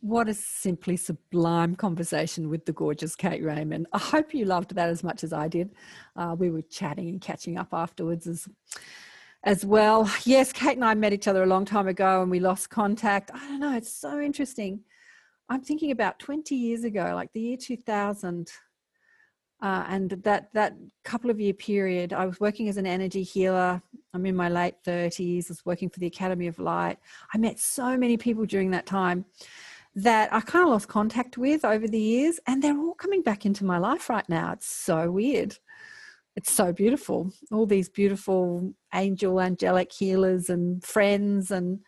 What a simply sublime conversation with the gorgeous Kayt Raymond. I hope you loved that as much as I did. Uh, we were chatting and catching up afterwards as, as well. Yes, Kayt and I met each other a long time ago and we lost contact. I don't know, it's so interesting. I'm thinking about 20 years ago, like the year 2000. Uh, and that that couple of year period, I was working as an energy healer. I'm in my late 30s. I was working for the Academy of Light. I met so many people during that time that I kind of lost contact with over the years, and they're all coming back into my life right now. It's so weird. It's so beautiful. All these beautiful angel, angelic healers and friends, and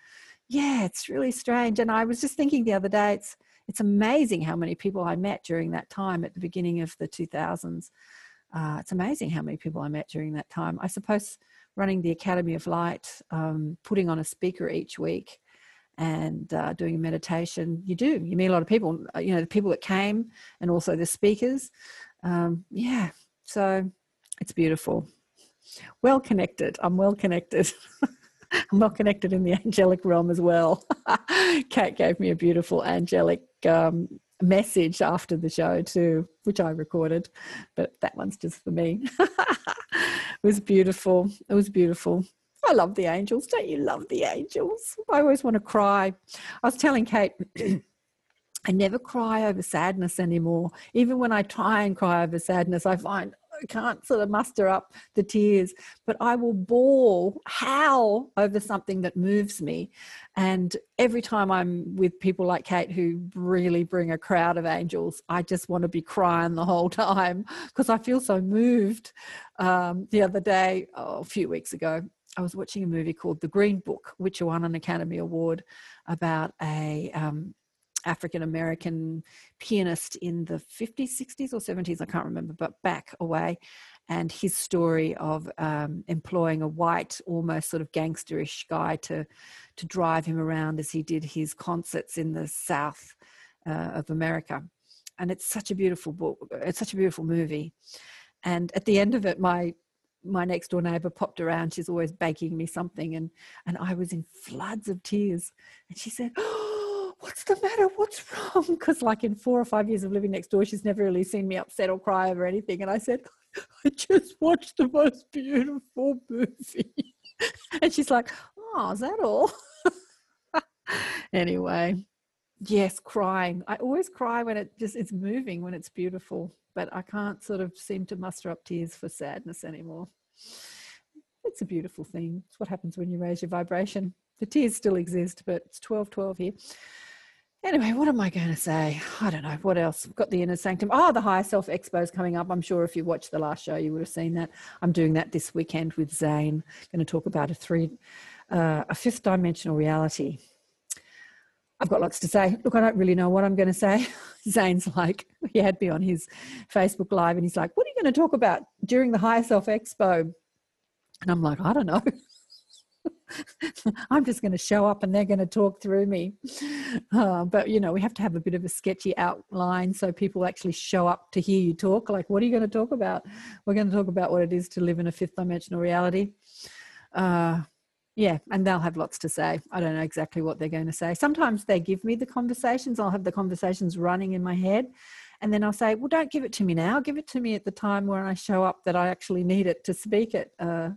yeah, it's really strange. And I was just thinking the other day, it's it's amazing how many people I met during that time at the beginning of the 2000s. Uh, it's amazing how many people I met during that time. I suppose running the Academy of Light, um, putting on a speaker each week, and uh, doing a meditation, you do. You meet a lot of people. uh, You know, the people that came, and also the speakers. Um, yeah, so it's beautiful. Well connected. I'm well connected. I'm well connected in the angelic realm as well. Kayt gave me a beautiful angelic um, message after the show too, which I recorded, but that one's just for me. it was beautiful. It was beautiful. I love the angels. Don't you love the angels? I always want to cry. I was telling Kayt, I never cry over sadness anymore. Even when I try and cry over sadness, I find can't sort of muster up the tears, but I will bawl, howl over something that moves me. And every time I'm with people like Kayt who really bring a crowd of angels, I just want to be crying the whole time because I feel so moved. Um, the other day, oh, a few weeks ago, I was watching a movie called The Green Book, which won an Academy Award about a um, African American pianist in the 50s, 60s, or 70s, I can't remember, but back away. And his story of um, employing a white, almost sort of gangsterish guy to, to drive him around as he did his concerts in the South uh, of America. And it's such a beautiful book. It's such a beautiful movie. And at the end of it, my my next door neighbor popped around. She's always baking me something, and and I was in floods of tears. And she said, oh, "What's the matter? What's wrong?" Because like in four or five years of living next door, she's never really seen me upset or cry over anything. And I said, "I just watched the most beautiful movie." and she's like, "Oh, is that all?" anyway, yes, crying. I always cry when it just it's moving when it's beautiful but I can't sort of seem to muster up tears for sadness anymore. It's a beautiful thing. It's what happens when you raise your vibration. The tears still exist, but it's 12 12 here. Anyway, what am I going to say? I don't know. What else? I've got the inner sanctum. Oh, the higher self expo is coming up. I'm sure if you watched the last show, you would have seen that. I'm doing that this weekend with Zane. Going to talk about a three, uh, a fifth dimensional reality. I've got lots to say. Look, I don't really know what I'm going to say. Zane's like, he had me on his Facebook Live and he's like, What are you going to talk about during the Higher Self Expo? And I'm like, I don't know. I'm just going to show up and they're going to talk through me. Uh, but, you know, we have to have a bit of a sketchy outline so people actually show up to hear you talk. Like, what are you going to talk about? We're going to talk about what it is to live in a fifth dimensional reality. Uh, yeah, and they'll have lots to say. I don't know exactly what they're going to say. Sometimes they give me the conversations, I'll have the conversations running in my head. And then I'll say, well, don't give it to me now. Give it to me at the time when I show up that I actually need it to speak it. Uh,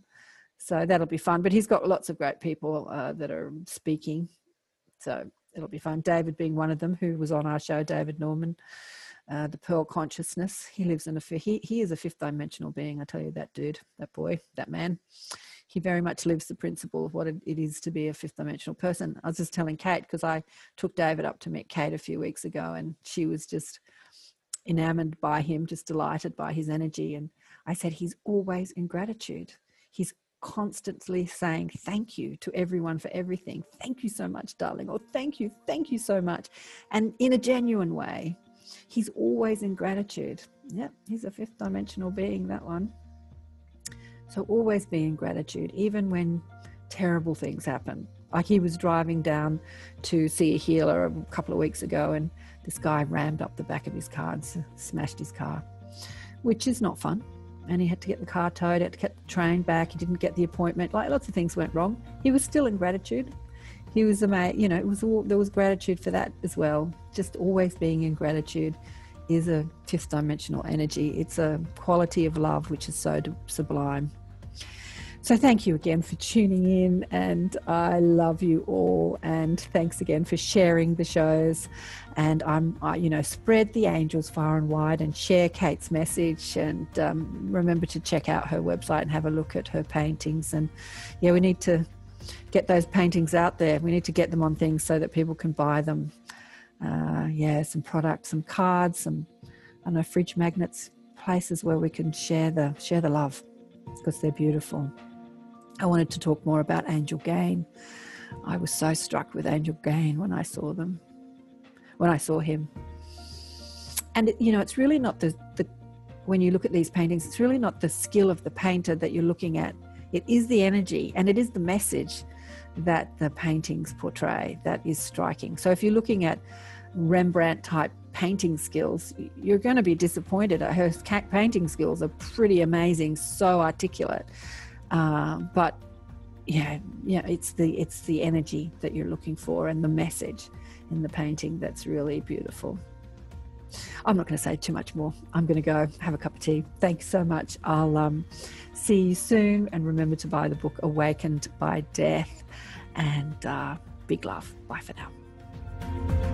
so that'll be fun. But he's got lots of great people uh, that are speaking. So it'll be fun. David being one of them, who was on our show, David Norman, uh, the Pearl Consciousness. He lives in a, he, he is a fifth dimensional being. I tell you, that dude, that boy, that man he very much lives the principle of what it is to be a fifth dimensional person. I was just telling Kayt because I took David up to meet Kayt a few weeks ago, and she was just enamored by him, just delighted by his energy. And I said, He's always in gratitude. He's constantly saying thank you to everyone for everything. Thank you so much, darling. Or thank you, thank you so much. And in a genuine way, he's always in gratitude. Yep, he's a fifth dimensional being, that one. So always be in gratitude, even when terrible things happen. Like he was driving down to see a healer a couple of weeks ago, and this guy rammed up the back of his car and smashed his car, which is not fun. And he had to get the car towed, had to get the train back. He didn't get the appointment. Like lots of things went wrong. He was still in gratitude. He was amazed. You know, it was all, there was gratitude for that as well. Just always being in gratitude is a fifth dimensional energy. It's a quality of love which is so sublime. So thank you again for tuning in, and I love you all. And thanks again for sharing the shows. And I'm, I, you know, spread the angels far and wide, and share Kayt's message. And um, remember to check out her website and have a look at her paintings. And yeah, we need to get those paintings out there. We need to get them on things so that people can buy them. Uh, yeah, some products, some cards, some I don't know fridge magnets, places where we can share the share the love because they're beautiful. I wanted to talk more about Angel Gain. I was so struck with Angel Gain when I saw them, when I saw him. And you know, it's really not the, the when you look at these paintings, it's really not the skill of the painter that you're looking at. It is the energy and it is the message that the paintings portray that is striking. So if you're looking at Rembrandt type painting skills, you're going to be disappointed. Her painting skills are pretty amazing, so articulate. Uh, but yeah, yeah, it's the it's the energy that you're looking for and the message in the painting that's really beautiful. I'm not going to say too much more. I'm going to go have a cup of tea. Thanks so much. I'll um, see you soon, and remember to buy the book "Awakened by Death." And uh, big love. Bye for now.